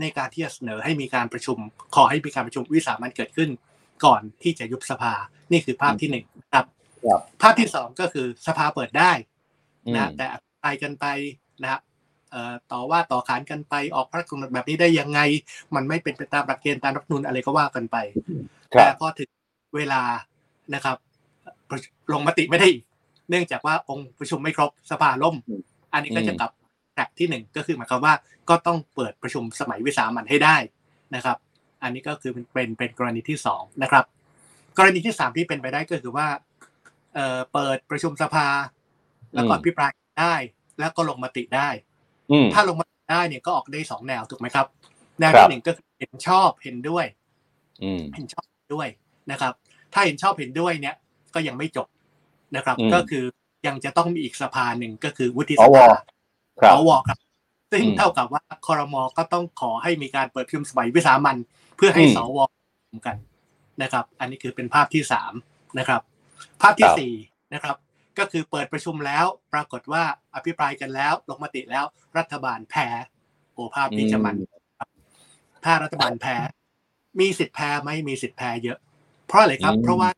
F: ในการที่จะเสนอให้มีการประชุม ขอให้มีการประชุมวิสามันเกิดขึ้น ก่อนที่จะยุบสภานี่คือภาพที่หนึ่งครับ ภาพที่สองก็คือสภาเปิดได้
B: อืม
F: นะแต่อภิปรายกันไปนะฮะเอ่อต่อว่าต่อขานกันไปออกพระราชกำหนดแบบนี้ได้ยังไง มันไม่เป็นไปตามหลักเกณฑ์ตามรัฐธรรมนูลอะไรก็ว่ากันไป
B: ครั
F: แต่
B: บ
F: พอถึงเวลานะครับประชุมลงมติไม่ได้อีกเนื่องจากว่าองค์ประชุมไม่ครบสภาล่ม
B: อืม
F: อันนี้ก็จะ
B: อืม
F: กลับแทร็กที่หนึ่งก็คือหมายความว่าก็ต้องเปิดประชุมสมัยวิสามันให้ได้นะครับ อันนี้ก็คือเป็นเป็นเป็นกรณีที่สองนะครับ กรณีที่สามที่เป็นไปได้ก็คือว่า เอ่อเปิดประชุมสภา แล้วก็
B: อืม
F: พิปรายได้ แล้วก็ลงมติได้
B: อืม
F: ถ้าลงมติได้เนี่ยก็ออกได้สองแนวถูกไหมครับ แนว
B: ครั
F: ที่
B: บ
F: หนึ่งก็คือเห็นชอบเห็นด้วย
B: อืม
F: เห็นชอบด้วยนะครับ ถ้าเห็นชอบเห็นด้วยเนี่ย ก็ยังไม่จบนะครับ
B: อืม
F: ก็คือยังจะต้องมีอีกสภาหนึ่งก็คือวุฒิ
B: ส
F: ส
B: ว
F: ภา
B: ครับ
F: สวครับ ซึ่ง
B: อืม
F: เท่ากับว่าคอรมอก็ต้องขอให้มีการเปิดประชุมสมัยวิสามันเพื่อให้
B: อืม
F: สวประชุมกันนะครับ อันนี้คือเป็นภาพที่สามนะครับ ภาพที่
B: ครับ
F: สี่นะครับ ก็คือเปิดประชุมแล้วปรากฏว่าอภิปรายกันแล้วลงมติแล้วรัฐบาลแพ้โอ้ภาพนี้จะมันถ้ารัฐบาลแพ้ มีสิทธิ์แพ้ไหมมีสิทธิ์แพ้เยอะ เพราะอะไรครับ
B: อืม
F: เพราะว่า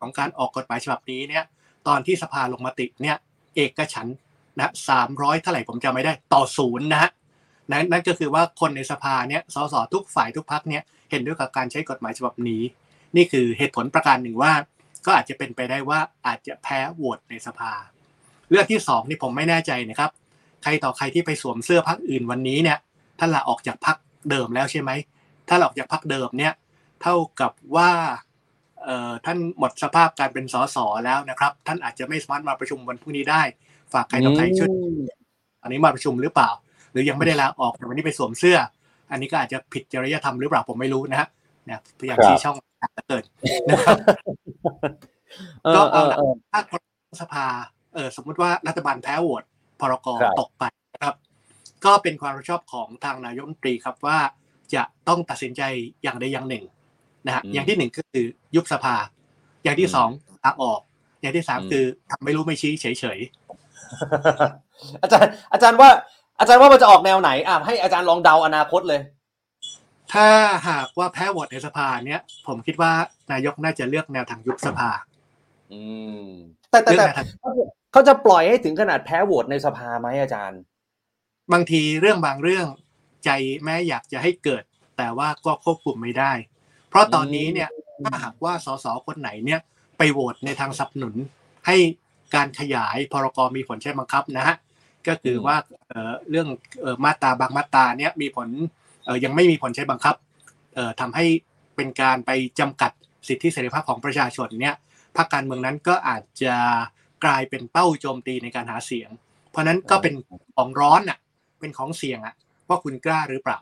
F: ของการออกกฎหมายฉบับนี้เนี่ย ตอนที่สภาลงมติเนี่ย เอกฉันท์นะสามร้อยเท่าไหร่ผมจำไม่ได้ต่อศูนย์นะฮะนั่นนั่นก็คือว่าคนในสภาเนี่ยสสทุกฝ่ายทุกพักเนี่ยเห็นด้วยกับการใช้กฎหมายฉบับนี้ นี่คือเหตุผลประการหนึ่งว่า ก็อาจจะเป็นไปได้ว่าอาจจะแพ้โหวตในสภา เรื่องที่สองนี่ผมไม่แน่ใจนะครับ ใครต่อใครที่ไปสวมเสื้อพักอื่นวันนี้เนี่ยท่านลาออกจากพักเดิมแล้วใช่ไหมถ้าลาออกจากพักเดิมเนี่ยเท่ากับว่าเอ่อท่านหมดสภาพการเป็นสสแล้วนะครับ ท่านอาจจะไม่สามารถมาประชุมวันพรุ่งนี้ได้ ฝากใครต่อใครช่วยอันนี้มาประชุมหรือเปล่า หรือยังไม่ได้ลาออกแต่วันนี้ไปสวมเสื้อ อันนี้ก็อาจจะผิดจริยธรรมหรือเปล่าผมไม่รู้นะฮะเนี่ยพยายาม
B: ครับ
F: ชี้ช่อง เหลือเกินนะครับ
B: เอ
F: ก็
B: อเอ
F: เอา
B: อ
F: ละ
B: เออ
F: ถ้าคนสภาเออสมมุติว่ารัฐบาลแพ้โหวตพรก
B: ครับ
F: ตกไปนะครับ ก็เป็นความรับผิดชอบของทางนายกรัฐมนตรีครับว่าจะต้องตัดสินใจอย่างใดอย่างหนึ่งนะฮะ
B: อืม
F: อย่างที่หนึ่งก็คือยุบสภา อย่างที่
B: อืม
F: สองลาออก อย่างที่สามคือทำไม่รู้ไม่ชี้เฉย
B: อาจารย์อาจารย์ว่าอาจารย์ว่ามันจะออกแนวไหนอะให้อาจารย์ลองเดาอนาคตเลย
F: ๆ ถ้าหากว่าแพ้โหวตในสภาเนี่ยผมคิดว่านายกน่าจะเลือกแนวทางยุบสภา
B: อืม แต่แต่
F: เลือก
B: แต่
F: แนวทาง
B: เขาจะปล่อยให้ถึงขนาดแพ้โหวตในสภาไหมอาจารย์
F: บางทีเรื่องบางเรื่องใจแม้อยากจะให้เกิด แต่ว่าก็ควบคุมไม่ได้ เพราะตอนนี้เนี่ยถ้าหากว่าสสคนไหนเนี่ย ไปโหวตในทางสนับสนุนให้การขยายพรกมีผลใช้บังคับนะฮะก็คือว่าเอ่อเรื่องเอ่อมาตราบางมาตราเนี่ยมีผลเอ่อ ยังไม่มีผลใช้บังคับทำให้เป็นการไปจำกัดสิทธิเสรีภาพของประชาชนเนี่ยพรรคการเมืองนั้นก็อาจจะกลายเป็นเป้าโจมตีในการหาเสียง เพราะนั้นก็เป็นของร้อนอะเป็นของเสี่ยงอะว่าคุณกล้าหรือเปล่า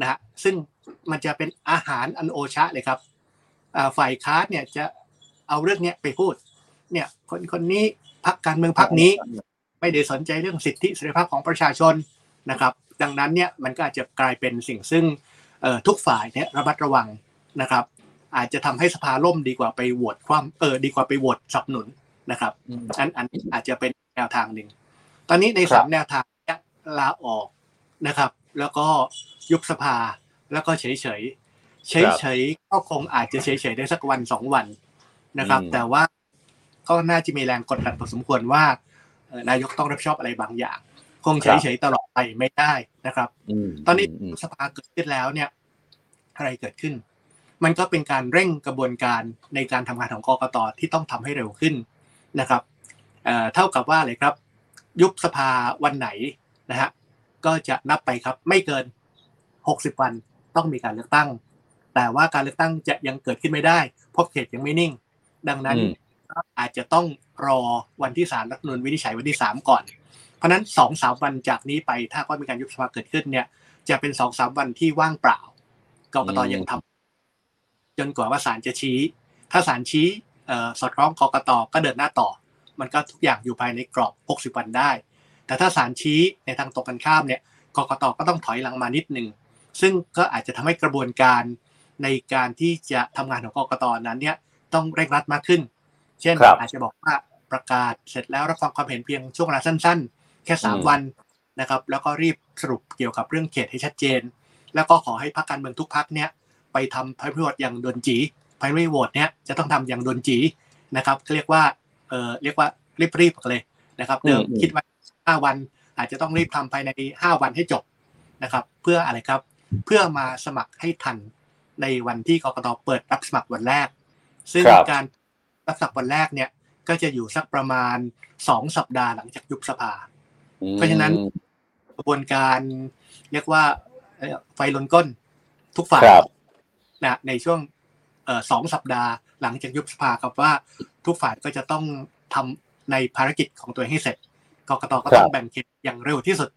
F: นะฮะซึ่งมันจะเป็นอาหารอันโอชะเลยครับฝ่ายค้านเนี่ยจะเอาเรื่องเนี้ยไปพูดเนี่ยคนคนนี้พักการเมืองพักนี้ ไม่ได้สนใจเรื่องสิทธิเสรีภาพของประชาชนนะครับ ดังนั้นเนี่ยมันก็อาจจะกลายเป็นสิ่งซึ่งเอ่อทุกฝ่ายเนี่ยระมัดระวังนะครับ อาจจะทำให้สภาล่มดีกว่าไปโหวตความเออดีกว่าไปโหวตสนับสนุนนะครับอันอันนี้อาจจะเป็นแนวทางหนึ่งตอนนี้ใน
B: ครั
F: สา
B: บ
F: มแนวทางเนี่ยลาออกนะครับ แล้วก็ยุบสภาแล้วก็เฉยเฉยเฉยเฉยๆก็คงอาจจะเฉยเฉยๆได้สักวันสองวันนะครับ
B: อืม
F: แต่ว่าก็น่าจะมีแรงกดดันพอสมควรว่าเอ่อนายกต้องรับผิดชอบอะไรบางอย่าง คงเฉยเฉยๆตลอดไปไม่ได้นะครับ
B: ม
F: ตอนนี้
B: ม
F: สภาเกิดขึ้นแล้วเนี่ย อะไรเกิดขึ้น มันก็เป็นการเร่งกระบวนการในการทำงานของกกตที่ต้องทำให้เร็วขึ้นนะครับเอ่อเท่ากับว่าอะไรครับ ยุบสภาวันไหนนะฮะก็จะนับไปครับ ไม่เกิน 60 วันต้องมีการเลือกตั้ง แต่ว่าการเลือกตั้งจะยังเกิดขึ้นไม่ได้เพราะเขตยังไม่นิ่ง ดังนั้น
B: อืม
F: อาจจะต้องรอวันที่ศาลรัฐธรรมนูญวินิจฉัยวันที่สามก่อน เพราะฉะนั้นสองสามวันจากนี้ไปถ้าก็มีการยุบสภาเกิดขึ้นเนี่ย จะเป็นสองสามวันที่ว่างเปล่ากกต
B: อืม
F: ยังทำจนกว่าว่าศาลจะชี้ ถ้าศาลชี้เอ่อสอดคล้องกกตก็เดินหน้าต่อ มันก็ทุกอย่างอยู่ภายในกรอบ 60 วันได้ แต่ถ้าศาลชี้ในทางตรงกันข้ามเนี่ยกกตก็ต้องถอยหลังมานิดหนึ่งซึ่งก็อาจจะทำให้กระบวนการในการที่จะทำงานของกกตนั้นเนี่ยต้องเร่งรัดมากขึ้น เช่น
B: ครับ
F: อาจจะบอกว่าประกาศเสร็จแล้วรับฟังความเห็นเพียงช่วงเวลาสั้น ๆ แค่สาม
B: อืม
F: วันนะครับ แล้วก็รีบสรุปเกี่ยวกับเรื่องเขตให้ชัดเจน แล้วก็ขอให้พรรคการเมืองทุกพรรคเนี่ยไปทำพายพิโหวตอย่างด่วนจีพายพิโหวตเนี่ยจะต้องทำอย่างด่วนจีนะครับเรียกว่าเออเรียกว่ารีบรีบๆเลยนะครับเดิม
B: อืม
F: คิดว่าห้าวันอาจจะต้องรีบทำภายในห้าวันให้จบนะครับ เพื่ออะไรครับ เพื่อมาสมัครให้ทันในวันที่กกตเปิดรับสมัครวันแรก ซึ่ง
B: ครับ
F: การรับสมัครวันแรกเนี่ยก็จะอยู่สักประมาณสองสัปดาห์หลังจากยุบสภา เพราะฉะนั้นกระบวนการเรียกว่าเอ่อไฟลนก้นทุกฝ่าย
B: ครับ
F: นะในช่วงเอ่อสองสัปดาห์หลังจากยุบสภาครับว่าทุกฝ่ายก็จะต้องทำในภารกิจของตัวเองให้เสร็จกกตก็ต้องแบ่งเขตอย่างเร็วที่สุด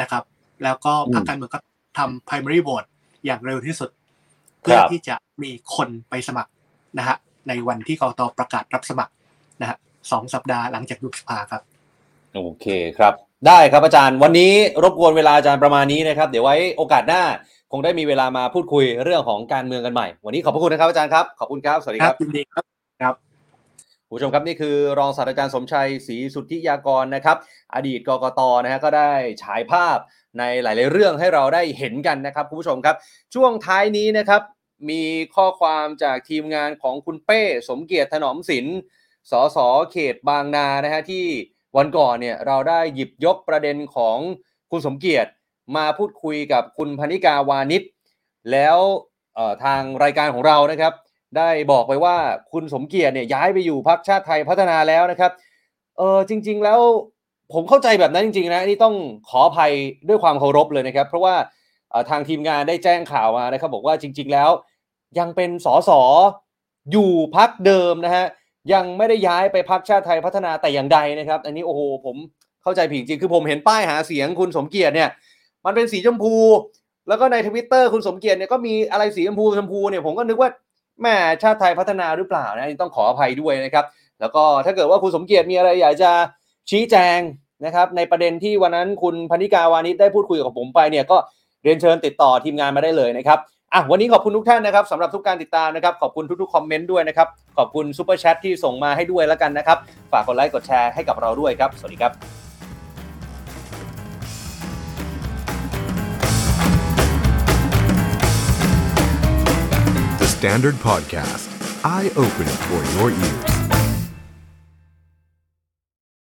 F: นะครับ แล้วก็พรรคการเมืองก็ทำ primary vote อย่างเร็วที่สุด เพื่อที่จะมีคนไปสมัครนะฮะในวันที่กกตประกาศรับสมัครนะฮะสองสัปดาห์หลังจากยุบสภาครับ
B: โอเคครับ ได้ครับอาจารย์ วันนี้รบกวนเวลาอาจารย์ประมาณนี้นะครับ เดี๋ยวไว้โอกาสหน้าคงได้มีเวลามาพูดคุยเรื่องของการเมืองกันใหม่ วันนี้ขอบพระคุณนะครับอาจารย์ครับ ขอบคุณครับ สวัสดี
F: ค
B: ค
F: รั
B: รั
F: บบยินดีครับครับ
B: คุณผู้ชมครับนี่คือรองศาสตราจารย์สมชัยศรีสุทธิยากรนะครับ อดีตกกตนะฮะก็ได้ฉายภาพในหลาย ๆ เรื่องให้เราได้เห็นกันนะครับคุณผู้ชมครับ ช่วงท้ายนี้นะครับ มีข้อความจากทีมงานของคุณเป้ สมเกียรติถนอมศิลป์สสเขตบางนานะฮะที่ วันก่อนเนี่ยเราได้หยิบยกประเด็นของคุณสมเกียรติมาพูดคุยกับคุณพนิกาวานิชแล้วทางรายการของเรานะครับ ได้บอกไปว่าคุณสมเกียรติเนี่ยย้ายไปอยู่พักชาติไทยพัฒนาแล้วนะครับเออจริง ๆ แล้วผมเข้าใจแบบนั้นจริง ๆ นะนี่ต้องขออภัยด้วยความเคารพเลยนะครับ เพราะว่าทางทีมงานได้แจ้งข่าวมานะครับ บอกว่าจริง ๆ แล้วยังเป็นสสอยู่พักเดิมนะฮะ ยังไม่ได้ย้ายไปพักชาติไทยพัฒนาแต่อย่างใดนะครับ อันนี้โอ้โหผมเข้าใจผิดจริงคือผมเห็นป้ายหาเสียงคุณสมเกียรติเนี่ย มันเป็นสีชมพู แล้วก็ในทวิตเตอร์คุณสมเกียรติเนี่ยก็มีอะไรสีชมพูชมพูเนี่ยผมก็นึกว่าแม่ชาติไทยพัฒนาหรือเปล่านะต้องขออภัยด้วยนะครับ แล้วก็ถ้าเกิดว่าคุณสมเกียรติมีอะไรอยากจะชี้แจงนะครับ ในประเด็นที่วันนั้นคุณพรรณิการ์วานิชได้พูดคุยกับผมไปเนี่ยก็เรียนเชิญติดต่อทีมงานมาได้เลยนะครับ อะวันนี้ขอบคุณทุกท่านนะครับสำหรับทุกการติดตามนะครับ ขอบคุณทุกๆ comment ด้วยนะครับ ขอบคุณซูเปอร์แชทที่ส่งมาให้ด้วยแล้วกันนะครับ ฝากกดไลค์กดแชร์ให้กับเราด้วยครับ สวัสดีครับ
A: The Standard Podcast, eye opening for your ears.